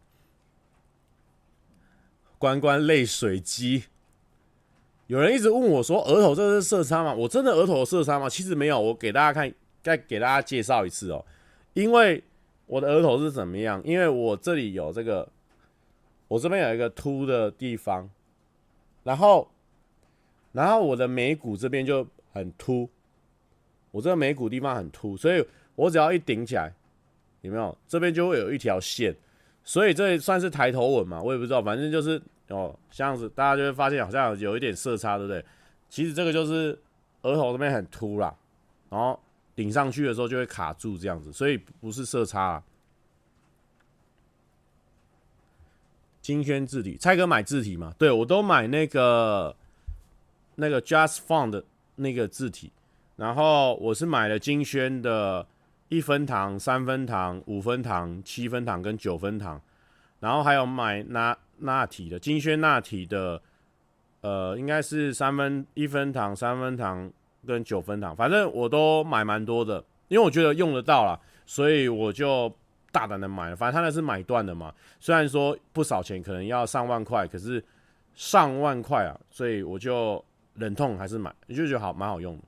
关关泪水鸡。有人一直问我说：“额头这是色差吗？”我真的额头有色差吗？其实没有。我给大家看，再给大家介绍一次哦。因为我的额头是怎么样？因为我这里有这个，我这边有一个凸的地方，然后，然后我的眉骨这边就很凸，我这个眉骨地方很凸，所以我只要一顶起来，有没有？这边就会有一条线，所以这算是抬头纹嘛？我也不知道，反正就是。哦，这样子大家就会发现好像有一点色差，对不对？其实这个就是额头这边很凸啦，然后顶上去的时候就会卡住这样子，所以不是色差啊。金萱字体，蔡哥买字体嘛？对，我都买那个那个 Just Found 的那个字体，然后我是买了金萱的一分堂、三分堂、五分堂、七分堂跟九分堂，然后还有买那。纳体的金萱纳体的，呃，应该是三分一分堂、三分堂跟九分糖，反正我都买蛮多的，因为我觉得用得到啦，所以我就大胆的买了。反正他那是买断的嘛，虽然说不少钱，可能要上万块，可是上万块啊，所以我就忍痛还是买，就觉得好蛮好用的。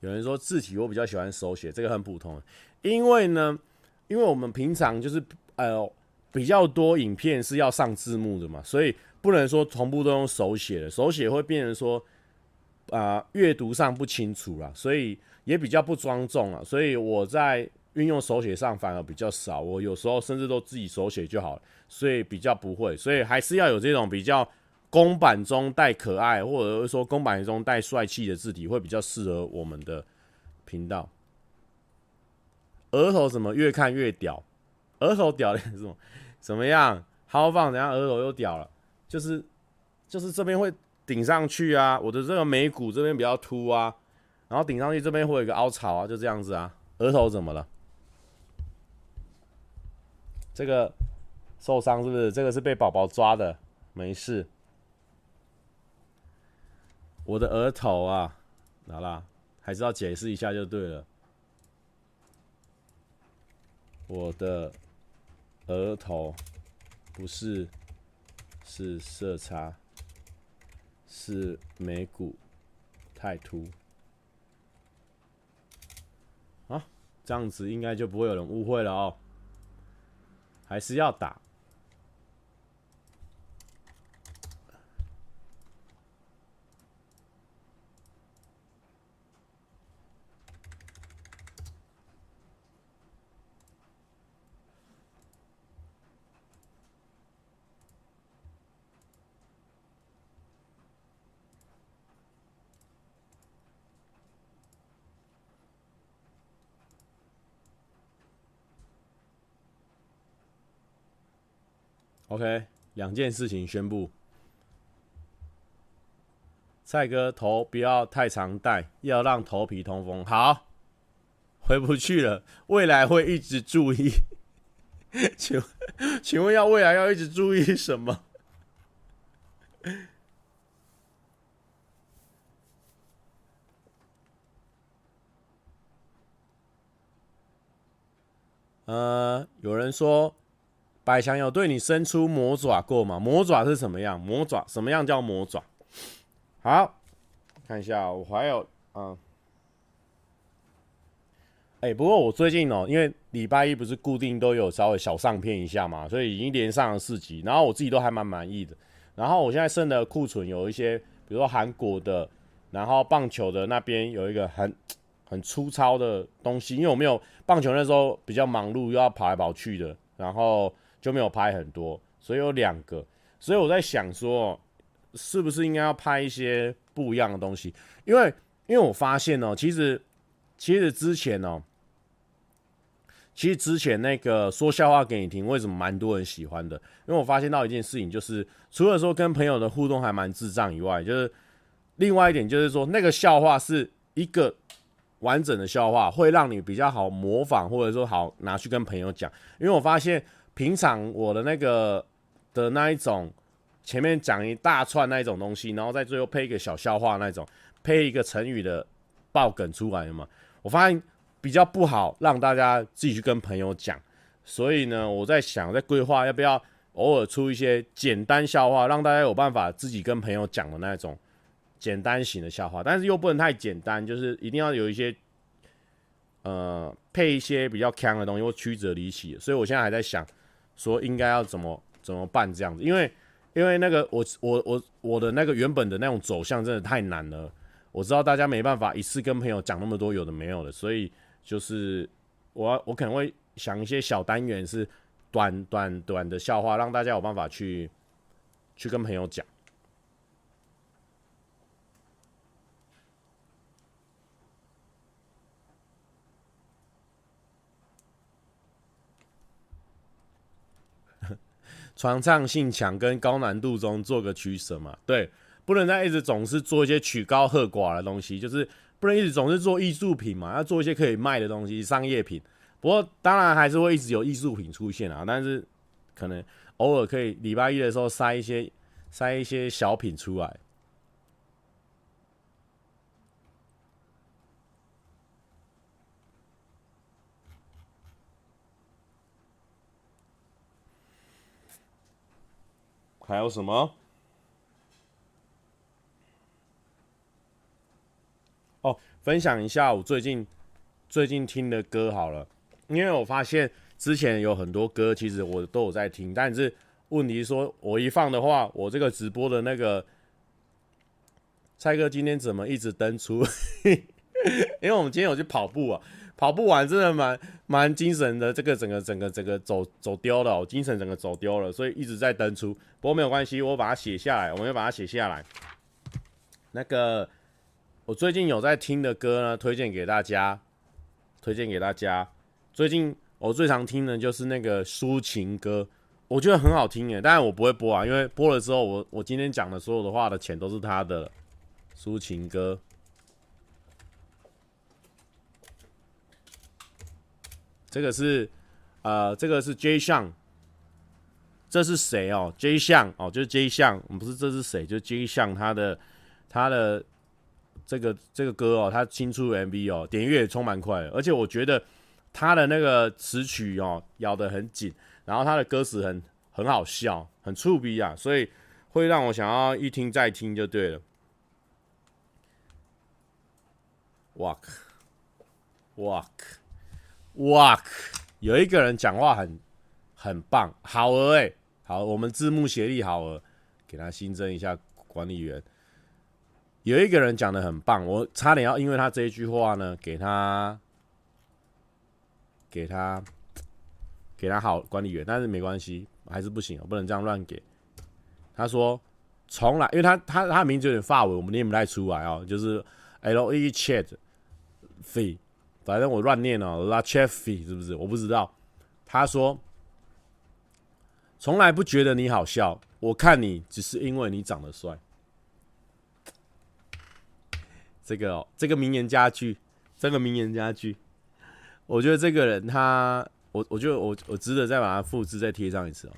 有人说字体我比较喜欢手写，这个很普通，因为呢，因为我们平常就是呃比较多影片是要上字幕的嘛，所以不能说同步都用手写的，手写会变成说啊阅读上不清楚啦，所以也比较不庄重啊，所以我在运用手写上反而比较少，我有时候甚至都自己手写就好了，所以比较不会，所以还是要有这种比较公版中带可爱，或者说公版中带帅气的字体，会比较适合我们的频道。额头怎么越看越屌？额头屌的是什么？怎么样？豪放等下？额头又屌了？就是就是这边会顶上去啊，我的这个眉骨这边比较凸啊，然后顶上去这边会有一个凹槽啊，就这样子啊。额头怎么了？这个受伤是不是？这个是被宝宝抓的，没事。我的额头啊，好啦，还是要解释一下就对了。我的额头不是是色差，是眉骨太凸。啊，这样子应该就不会有人误会了哦。还是要打。OK，两件事情宣布。蔡哥头不要太常戴，要让头皮通风。好，回不去了，未来会一直注意。请请问要未来要一直注意什么？呃，有人说。百强有对你伸出魔爪过吗？魔爪是什么样？魔爪什么样叫魔爪？好，看一下，我还有，嗯，哎，不过我最近哦，因为礼拜一不是固定都有稍微小上片一下嘛，所以已经连上了四集，然后我自己都还蛮满意的。然后我现在剩的库存有一些，比如说韩国的，然后棒球的那边有一个很 很粗糙的东西，因为我没有棒球那时候比较忙碌，又要跑来跑去的，然后。就没有拍很多，所以有两个，所以我在想说，是不是应该要拍一些不一样的东西？因为，因为我发现哦，其实，其实之前哦，其实之前那个说笑话给你听，为什么蛮多人喜欢的？因为我发现到一件事情，就是除了说跟朋友的互动还蛮智障以外，就是另外一点就是说，那个笑话是一个完整的笑话，会让你比较好模仿，或者说好拿去跟朋友讲。因为我发现。平常我的那个的那一种，前面讲一大串那一种东西，然后在最后配一个小笑话那种，配一个成语的爆梗出来嘛。我发现比较不好让大家自己去跟朋友讲，所以呢，我在想，在规划要不要偶尔出一些简单笑话，让大家有办法自己跟朋友讲的那种简单型的笑话，但是又不能太简单，就是一定要有一些。呃，配一些比较锵的东西或曲折离奇，所以我现在还在想，说应该要怎么怎么办这样子，因为因为那个我我我我的那个原本的那种走向真的太难了，我知道大家没办法一次跟朋友讲那么多有的没有的，所以就是我我可能会想一些小单元是短短短的笑话，让大家有办法去去跟朋友讲。传唱性强跟高难度中做个取舍嘛，对，不能再一直总是做一些曲高和寡的东西，就是不能一直总是做艺术品嘛，要做一些可以卖的东西，商业品。不过当然还是会一直有艺术品出现啊，但是可能偶尔可以礼拜一的时候塞一些塞一些小品出来。还有什么？哦，分享一下我最近最近听的歌好了，因为我发现之前有很多歌，其实我都有在听，但是问题说，我一放的话，我这个直播的那个蔡哥今天怎么一直登出？因为我们今天有去跑步啊，跑不完真的蛮蛮精神的，这个整个整个整个走走丢了，我精神整个走丢了，所以一直在登出。不过没有关系，我把它写下来，我们要把它写下来。那个我最近有在听的歌呢，推荐给大家，推荐给大家。最近我最常听的就是那个抒情歌，我觉得很好听耶，但是我不会播啊，因为播了之后，我我今天讲的所有的话的钱都是他的抒情歌。这个是呃，这个是 J 项，这是谁哦？J 项哦，就是 J 项，我们不是这是谁？就是 J 项他的。他的这个这个歌哦，他新出 MV 哦，点阅也充蛮快的，而且我觉得他的那个词曲哦咬得很紧，然后他的歌词很很好笑，很触鼻啊，所以会让我想要一听再听就对了。Walk Walk 哇有一个人讲话很很棒，好鹅哎，好，我们字幕协力好鹅，给他新增一下管理员。有一个人讲的很棒，我差点要因为他这一句话呢，给他，给他，给他好管理员，但是没关系，还是不行，我不能这样乱给。他说从来，因为他他他名字有点发文，我们念不太出来哦，就是 L E Chat Fee，反正我乱念哦，La Chat Fee 是不是？我不知道。他说从来不觉得你好笑，我看你只是因为你长得帅。这个哦，这个名言佳句，这个名言佳句，我觉得这个人他，我我觉得我我值得再把它复制再贴上一次哦。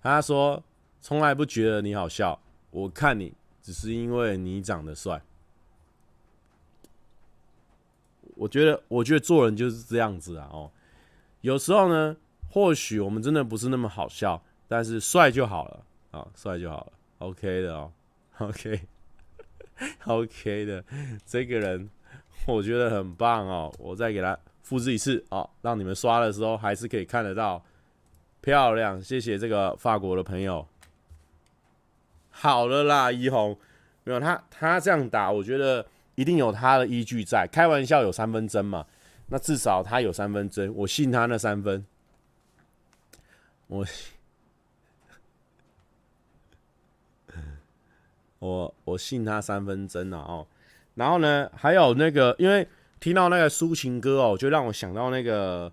他说：“从来不觉得你好笑，我看你只是因为你长得帅。”我觉得，我觉得做人就是这样子啊哦。有时候呢，或许我们真的不是那么好笑，但是帅就好了啊，帅就好了，OK 的哦，OK。OK 的，这个人我觉得很棒哦，我再给他复制一次哦，让你们刷的时候还是可以看得到，漂亮，谢谢这个法国的朋友。好了啦，一红，没有他，他这样打，我觉得一定有他的依据在，开玩笑有三分真嘛，那至少他有三分真，我信他那三分，我。我我信他三分真了哦，然后呢，还有那个，因为听到那个抒情歌哦，就让我想到那个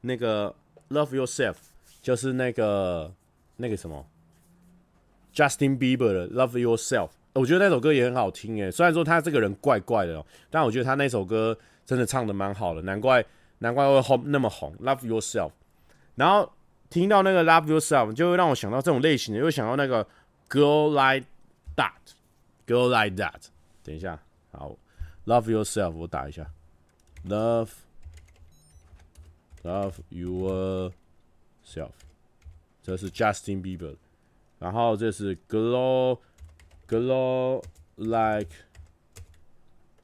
那个 Love Yourself，就是那个那个什么 Justin Bieber 的 Love Yourself，我觉得那首歌也很好听诶，虽然说他这个人怪怪的哦，但我觉得他那首歌真的唱得蛮好的，难怪难怪会红那么红 Love Yourself，然后听到那个 Love Yourself，就会让我想到这种类型的，又想到那个 Girl Like。That girl like that，等一下，好，Love yourself，我打一下，Love Love yourself，这是 Justin Bieber，然后这是 Glow Glow like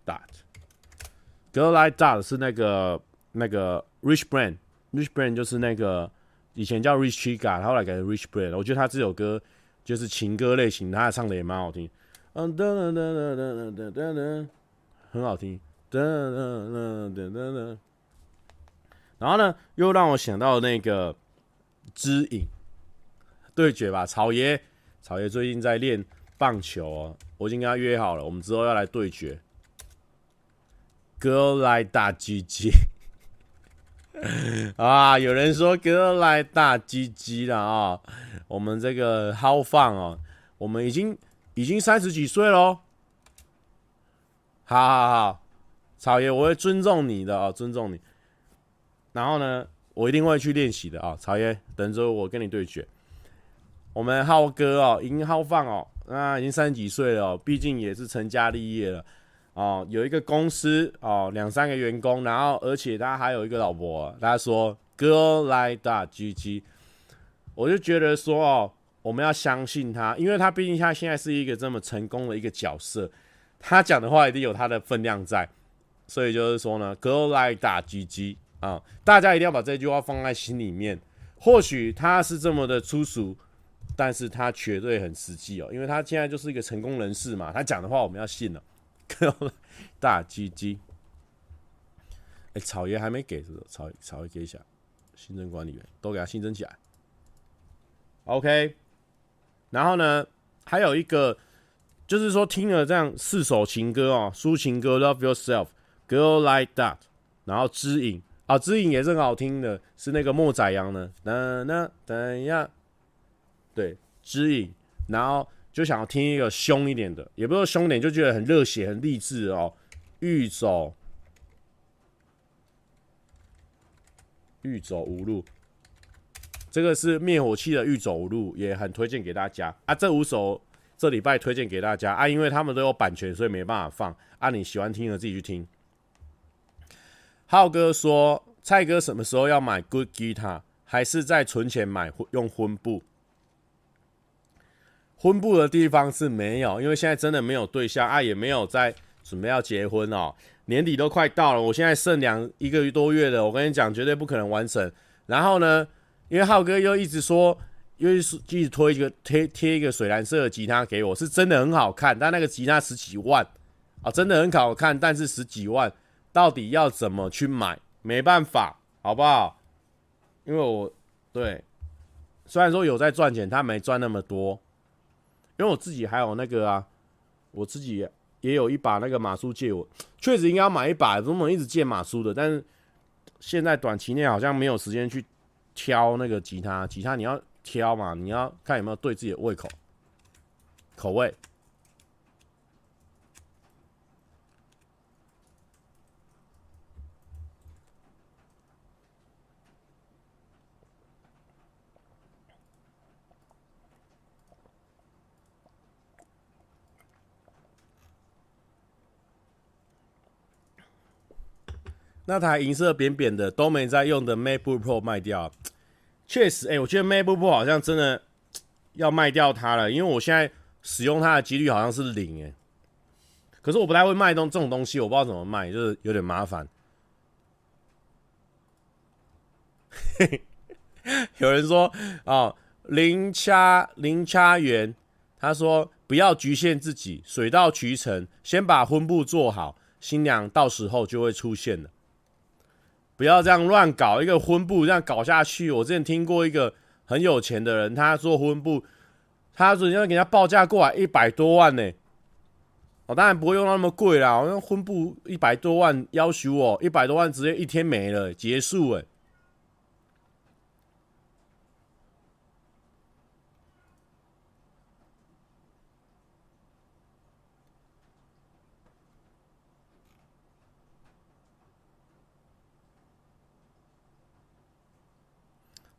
that，Girl like that 是那个那个 Rich brand，rich brand 就是那个以前叫 Rich Chiga，后来改成 Rich brand 我觉得他这首歌。就是情歌类型，他唱的也蛮好听，嗯噔噔噔噔噔噔噔噔，很好听，噔噔噔噔噔噔。然后呢，又让我想到那个知影对决吧，草爷，草爷最近在练棒球哦，我已经跟他约好了，我们之后要来对决。哥来打鸡鸡 啊，有人说哥来打鸡鸡了啊。我们这个 How Fun 哦，我们已经已经三十几岁喽。好好好，草爷，我会尊重你的哦，尊重你。然后呢，我一定会去练习的啊、草爷，等着我跟你对决。我们浩哥哦，已经 How Fun 哦，啊，已经三十几岁了，毕竟也是成家立业了哦，有一个公司哦，两三个员工，然后而且他还有一个老婆。他说 Girl like that GG。我就觉得说哦，我们要相信他，因为他毕竟他现在是一个这么成功的一个角色，他讲的话一定有他的分量在，所以就是说呢，Girl like that GG 啊，大家一定要把这句话放在心里面。或许他是这么的粗俗，但是他绝对很实际哦，因为他现在就是一个成功人士嘛，他讲的话我们要信了。大鸡鸡，哎，草爷还没给？草草爷给一下，行政管理员都给他新增起来。OK，然后呢，还有一个就是说听了这样四首情歌哦，抒情歌《Love Yourself》、《Girl Like That》，然后知影啊，知影也是很好听的，是那个莫宰羊的。那那等一下，对，指引，然后。就想要听一个凶一点的，也不是凶点，就觉得很热血、很励志哦。欲走欲走无路，这个是灭火器的欲走无路，也很推荐给大家啊。这五首这礼拜推荐给大家啊，因为他们都有版权，所以没办法放啊。你喜欢听的自己去听。浩哥说，蔡哥什么时候要买 Good Guitar？还是在存钱买用婚布？婚布的地方是没有，因为现在真的没有对象啊，也没有在准备要结婚哦。年底都快到了，我现在剩两一个多月的，我跟你讲，绝对不可能完成。然后呢，因为浩哥又一直说，又一直推一个贴贴一个水蓝色的吉他给我，是真的很好看，但那个吉他十几万啊，真的很好看，但是十几万，到底要怎么去买？没办法，好不好？因为我对，虽然说有在赚钱，他没赚那么多。因为我自己还有那个啊，我自己也有一把那个马苏借我，确实应该要买一把，怎么一直借马苏的？但是现在短期内好像没有时间去挑那个吉他，吉他你要挑嘛，你要看有没有对自己的胃口、口味。那台银色扁扁的都没在用的 MacBook Pro 卖掉，确实，哎、我觉得 MacBook Pro 好像真的要卖掉它了，因为我现在使用它的几率好像是零，哎，可是我不太会卖东这种东西，我不知道怎么卖，就是有点麻烦。有人说哦，零掐零掐元，他说不要局限自己，水到渠成，先把婚布做好，新娘到时候就会出现了。不要这样乱搞一个婚布，这样搞下去。我之前听过一个很有钱的人，他做婚布，他说你要给他报价过来一百多万呢。我当然不会用到那么贵啦，我用婚布一百多万，要求我一百多万直接一天没了，结束哎。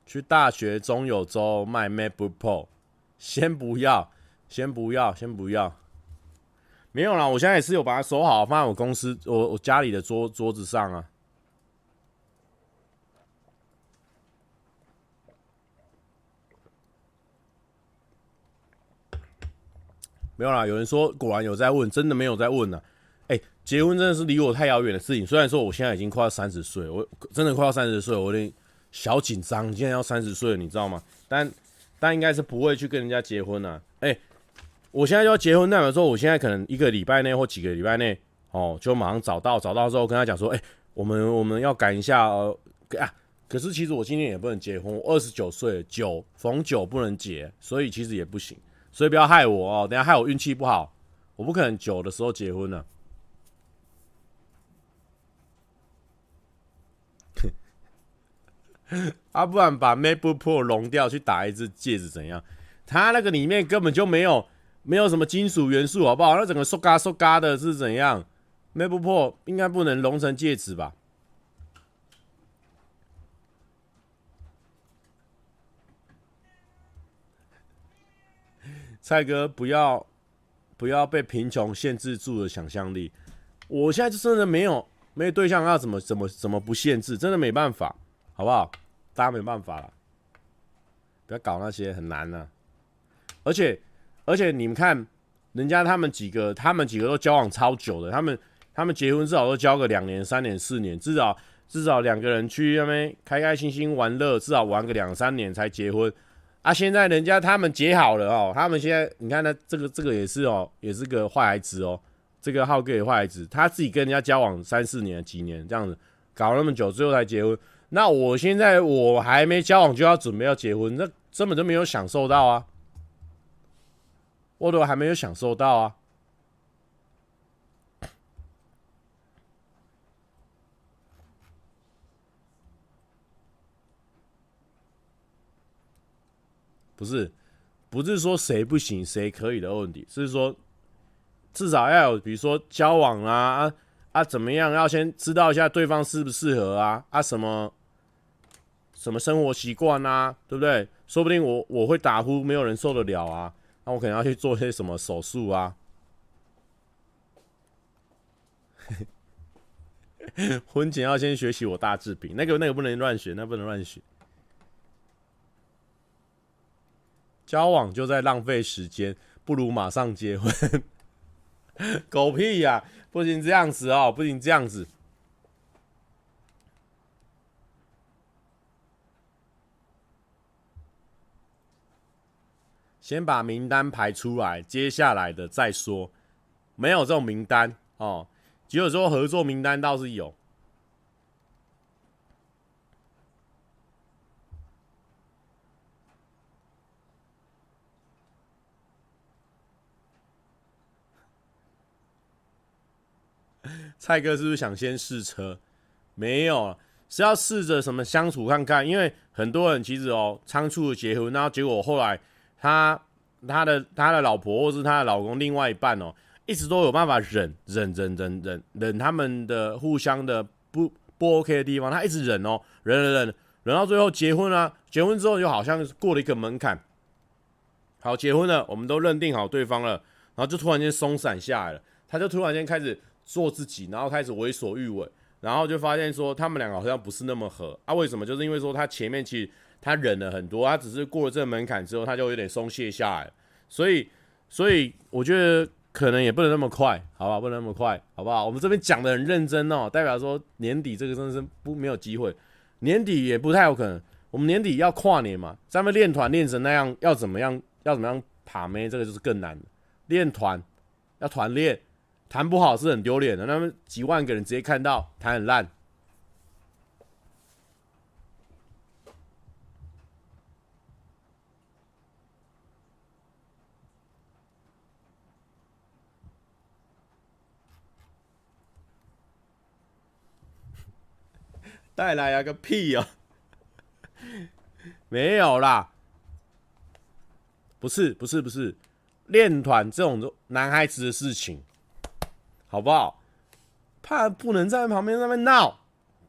去大学中有州卖 MacBook Pro，先不要，先不要，先不要，没有啦，我现在也是有把它收好，放在我公司我我家里的桌桌子上啊。没有啦，有人说果然有在问，真的没有在问呢。哎，结婚真的是离我太遥远的事情。虽然说我现在已经快要三十岁，我真的快要三十岁，我有点。小紧张，你现在要三十岁了，你知道吗？但但应该是不会去跟人家结婚啊。哎、我现在要结婚，代表说我现在可能一个礼拜内或几个礼拜内，哦，就马上找到，找到之后跟他讲说，哎、我们我们要赶一下、呃。啊，可是其实我今年也不能结婚，我二十九岁，九逢九不能结，所以其实也不行，所以不要害我哦，等下害我运气不好，我不可能九的时候结婚了。不然把 MacBook Pro 熔掉去打一只戒指怎样？它那个里面根本就没有没有什么金属元素，好不好？那整个嗖嘎嗖嘎的是怎样？MacBook Pro 应该不能融成戒指吧？蔡哥，不要不要被贫穷限制住了想象力。我现在就真的没有没有对象，要怎么怎么怎么不限制？真的没办法。好不好？大家没办法了，不要搞那些很难的。而且，而且你们看，人家他们几个，他们几个都交往超久的，他们他们结婚至少都交个两年、三年、四年，至少至少两个人去那边开开心心玩乐，至少玩个两三年才结婚。啊，现在人家他们结好了哦，他们现在你看呢，这个这个也是哦，也是个坏孩子哦。这个浩哥也坏孩子，他自己跟人家交往三四年、几年这样子，搞了那么久，最后才结婚。那我现在我还没交往就要准备要结婚，那根本就没有享受到啊，我都还没有享受到啊。不是，不是说谁不行谁可以的问题，是说至少要有，比如说交往啊啊啊怎么样，要先知道一下对方适不适合啊啊什么什么生活习惯啊，对不对？说不定我我会打呼，没有人受得了啊，那我可能要去做些什么手术啊。婚前要先学习我大字饼，那个那个不能乱学，那个、不能乱学。交往就在浪费时间，不如马上结婚。狗屁呀、啊！不行这样子哦，不行这样子。先把名单排出来，接下来的再说。没有这种名单哦，只有说合作名单倒是有。蔡哥是不是想先试车？没有，是要试着什么相处看看。因为很多人其实哦，仓促的结婚，然后结果后来他他的他的老婆或是他的老公另外一半哦，一直都有办法忍忍忍忍忍忍他们的互相的不不 OK 的地方，他一直忍哦，忍忍忍忍到最后结婚了，啊。结婚之后就好像过了一个门槛，好结婚了，我们都认定好对方了，然后就突然间松散下来了，他就突然间开始。做自己，然后开始为所欲为，然后就发现说他们两个好像不是那么合啊？为什么？就是因为说他前面其实他忍了很多，他只是过了这个门槛之后，他就有点松懈下来，所以，所以我觉得可能也不能那么快，好吧？不能那么快，好不好？我们这边讲的很认真哦，代表说年底这个真的是不没有机会，年底也不太有可能。我们年底要跨年嘛，咱们练团练成那样，要怎么样？要怎么样爬妹？这个就是更难。练团要团练。弹不好是很丢脸的，那么几万个人直接看到弹很烂，带来呀个屁呀！没有啦，不是不是不是，练团这种男孩子的事情。好不好？怕不能在旁边那边闹，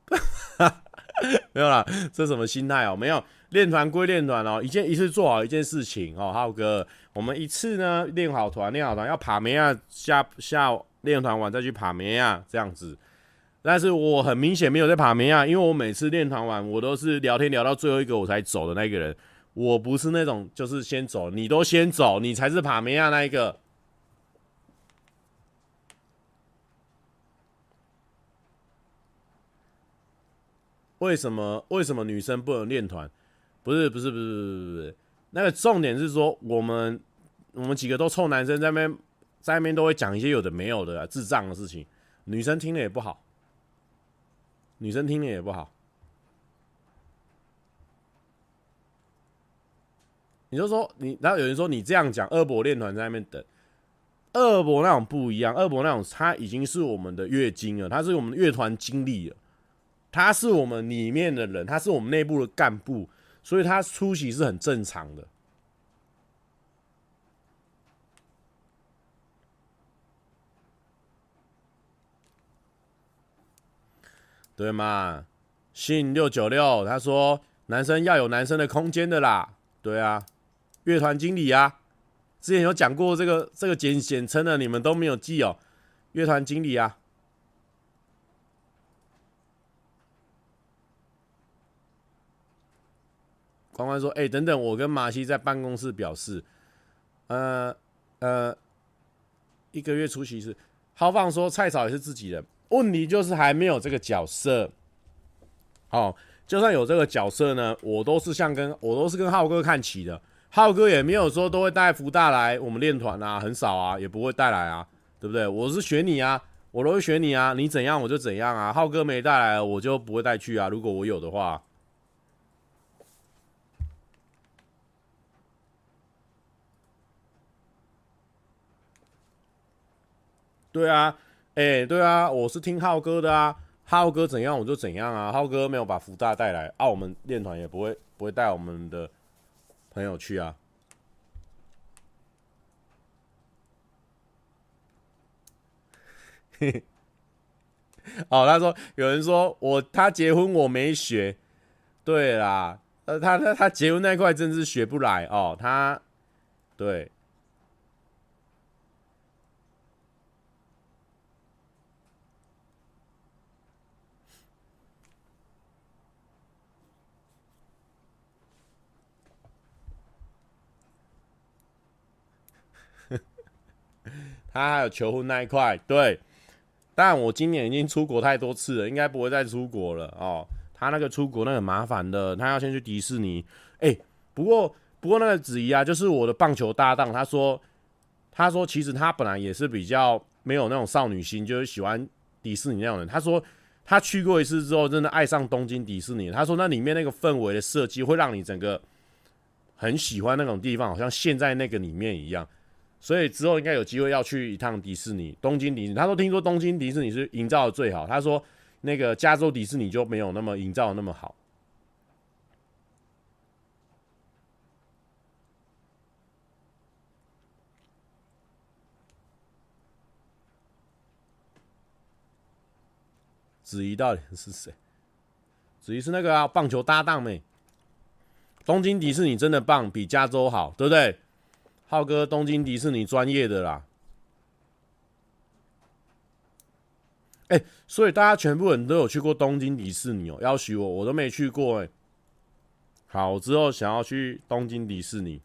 没有啦，这什么心态哦？没有，练团归练团哦，一件一次做好一件事情哦。浩哥，我们一次呢练好团，练好团要爬梅亚，下下练团完再去爬梅亚这样子。但是我很明显没有在爬梅亚，因为我每次练团完，我都是聊天聊到最后一个我才走的那个人。我不是那种就是先走，你都先走，你才是爬梅亚那一个。为什么为什么女生不能练团？不是不是不是不是不是，那个重点是说我们我们几个都臭男生在那边在那边都会讲一些有的没有的、啊、智障的事情，女生听了也不好，女生听了也不好。你就说你，然后有人说你这样讲，二伯练团在那边等，二伯那种不一样，二伯那种他已经是我们的乐经了，他是我们的乐团经理了。他是我们里面的人，他是我们内部的干部，所以他出席是很正常的，对吗？信六九六他说，男生要有男生的空间的啦，对啊，乐团经理啊，之前有讲过这个这个简简称的，你们都没有记哦，乐团经理啊。关关说：“哎、等等，我跟马西在办公室表示，呃呃，一个月出席一次。浩放说菜草也是自己人，问题就是还没有这个角色，哦，就算有这个角色呢，我都是像跟我都是跟浩哥看齐的。浩哥也没有说都会带福大来我们练团啊，很少啊，也不会带来啊，对不对？我是选你啊，我都会选你啊，你怎样我就怎样啊。浩哥没带来，我就不会带去啊。如果我有的话。对啊，哎、对啊，我是听浩哥的啊，浩哥怎样我就怎样啊，浩哥没有把福大带来，啊，我们练团也不会不会带我们的朋友去啊。嘿嘿，哦，他说有人说我他结婚我没学，对啦，呃，他他他结婚那块真是学不来哦，他对。他还有求婚那一块，对，但我今年已经出国太多次了，应该不会再出国了哦。他那个出国那很麻烦的，他要先去迪士尼。哎、不过不过那个子怡啊，就是我的棒球搭档，他说他说其实他本来也是比较没有那种少女心，就是喜欢迪士尼那种人。他说他去过一次之后，真的爱上东京迪士尼。他说那里面那个氛围的设计会让你整个很喜欢那种地方，好像陷在那个里面一样。所以之后应该有机会要去一趟迪士尼，东京迪士尼。他说听说东京迪士尼是营造的最好，他说那个加州迪士尼就没有那么营造的那么好。子怡到底是谁？子怡是那个啊，棒球搭档没？东京迪士尼真的棒，比加州好，对不对？浩哥，东京迪士尼专业的啦，哎、所以大家全部人都有去过东京迪士尼哦、要许我，我都没去过哎、好，我之后想要去东京迪士尼。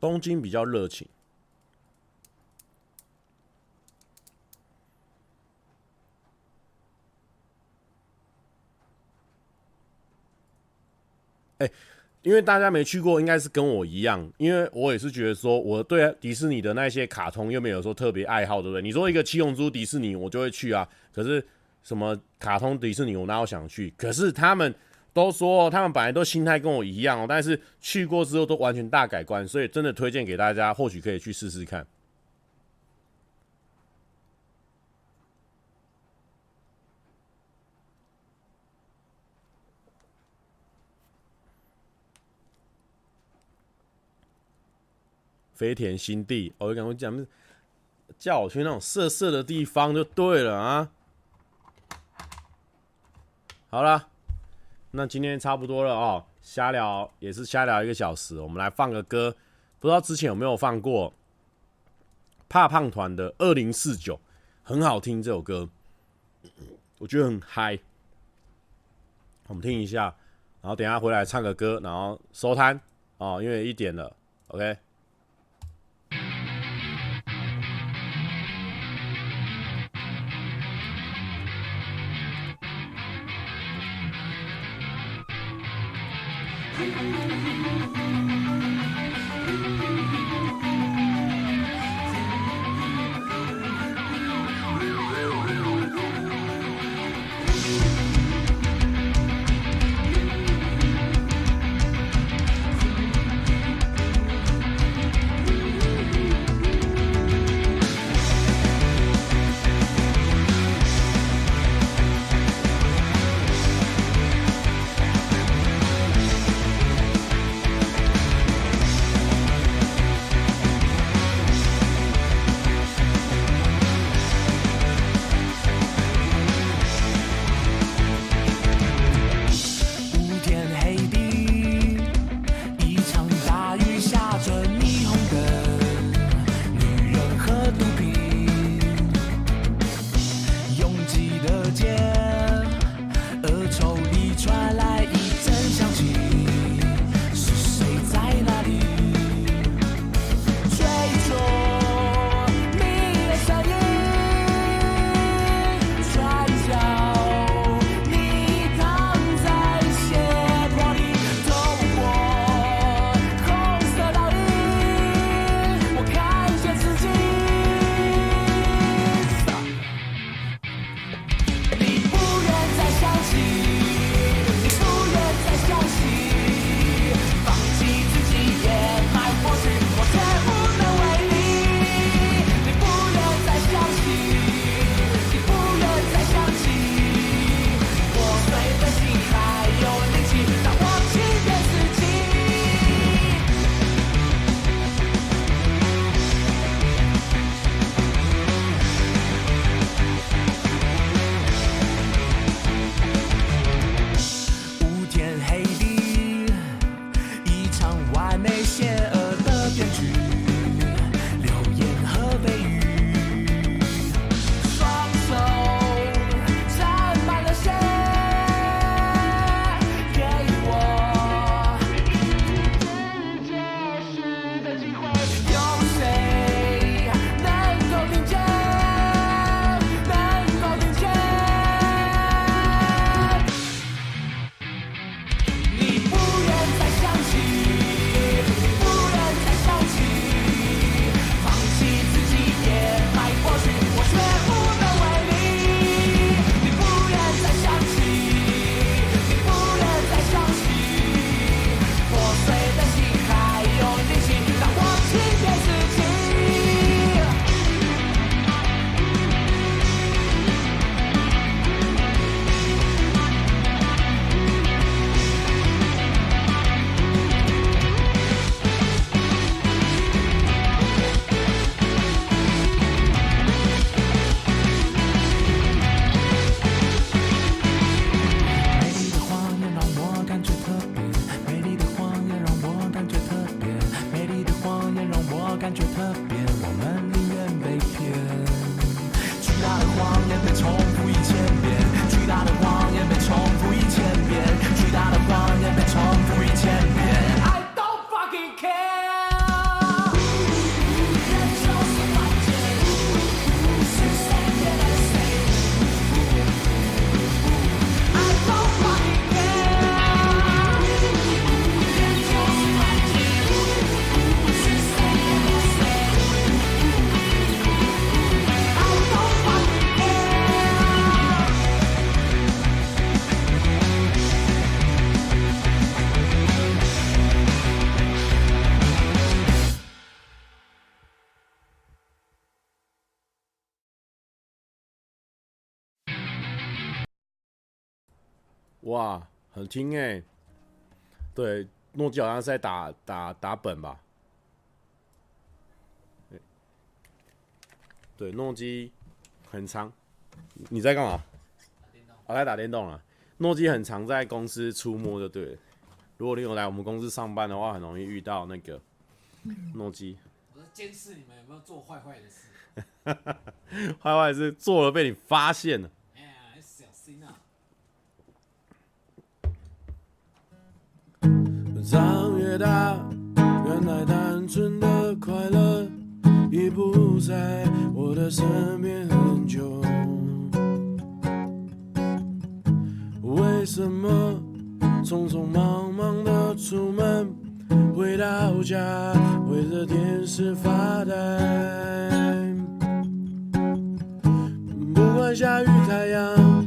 东京比较热情。哎，因为大家没去过，应该是跟我一样，因为我也是觉得说，我对迪士尼的那些卡通又没有说特别爱好，对不对？你说一个七龙珠迪士尼，我就会去啊。可是什么卡通迪士尼，我哪有想去？可是他们都说，他们本来都心态跟我一样哦，但是去过之后都完全大改观，所以真的推荐给大家，或许可以去试试看。飞田新地，我就跟我讲，叫我去那种色色的地方就对了啊。好了，那今天差不多了哦，瞎聊也是瞎聊一个小时，我们来放个歌，不知道之前有没有放过怕胖团的二零四九，很好听这首歌，我觉得很嗨，我们听一下，然后等下回来唱个歌，然后收摊哦，因为一点了，OK。感觉特别哇，很听哎、欸。对，诺基好像是在打打打本吧？对，诺基很长。你在干嘛？我在打电动啊。诺基很常在公司出没，就对了。如果你有来我们公司上班的话，很容易遇到那个诺基。我在监视你们有没有做坏坏的事。坏坏的事做了被你发现了。长越大，原来单纯的快乐已不在我的身边很久。为什么匆匆忙忙的出门，回到家围着电视发呆？不管下雨太阳，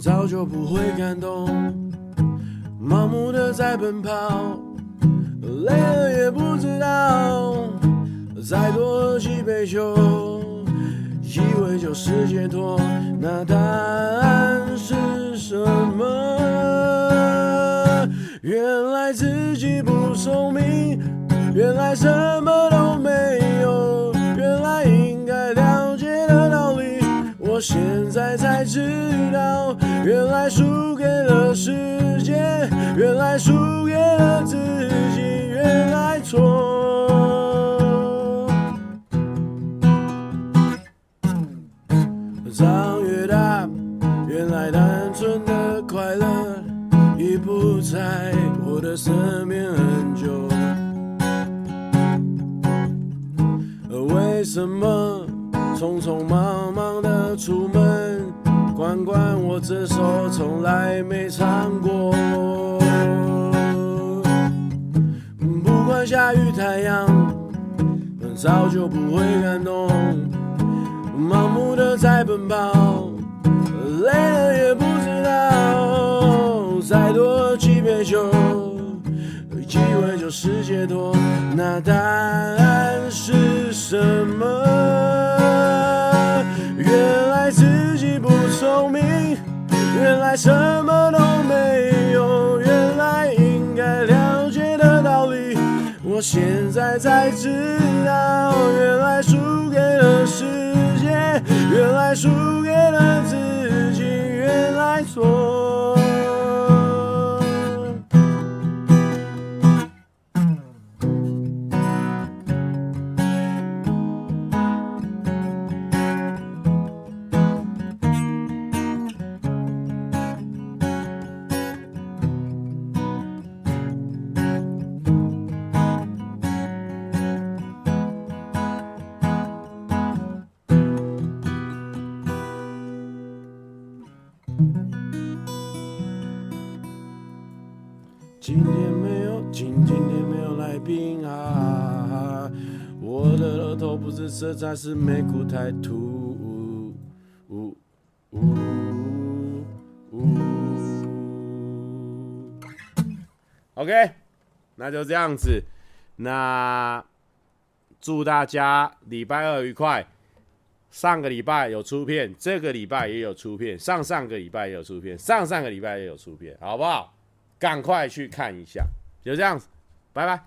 早就不会感动。盲目的在奔跑，累了也不知道。再多喝几杯酒，以为就是解脱。那答案是什么？原来自己不聪明，原来什么都没有，我现在才知道，原来输给了时间。原来输给了自己，原来错。长越大，原来单纯的快乐已不在我的身边很久。为什么匆匆忙忙的出门？关关我这首从来没唱过。不管下雨太阳，早就不会感动。盲目的在奔跑，累了也不知道。再多几杯酒，以为就是解脱。那答案是什么？聪明，原来什么都没有。原来应该了解的道理我现在才知道，原来输给了世界，原来输给了自己，原来错。病啊！我的额头不是色彩，是眉骨太突。呜呜呜。OK，那就这样子。那祝大家礼拜二愉快。上个礼拜有出片，这个礼拜也有出片，上上个礼拜也有出片，上上个礼拜也有出片，好不好？赶快去看一下，就这样子，拜拜。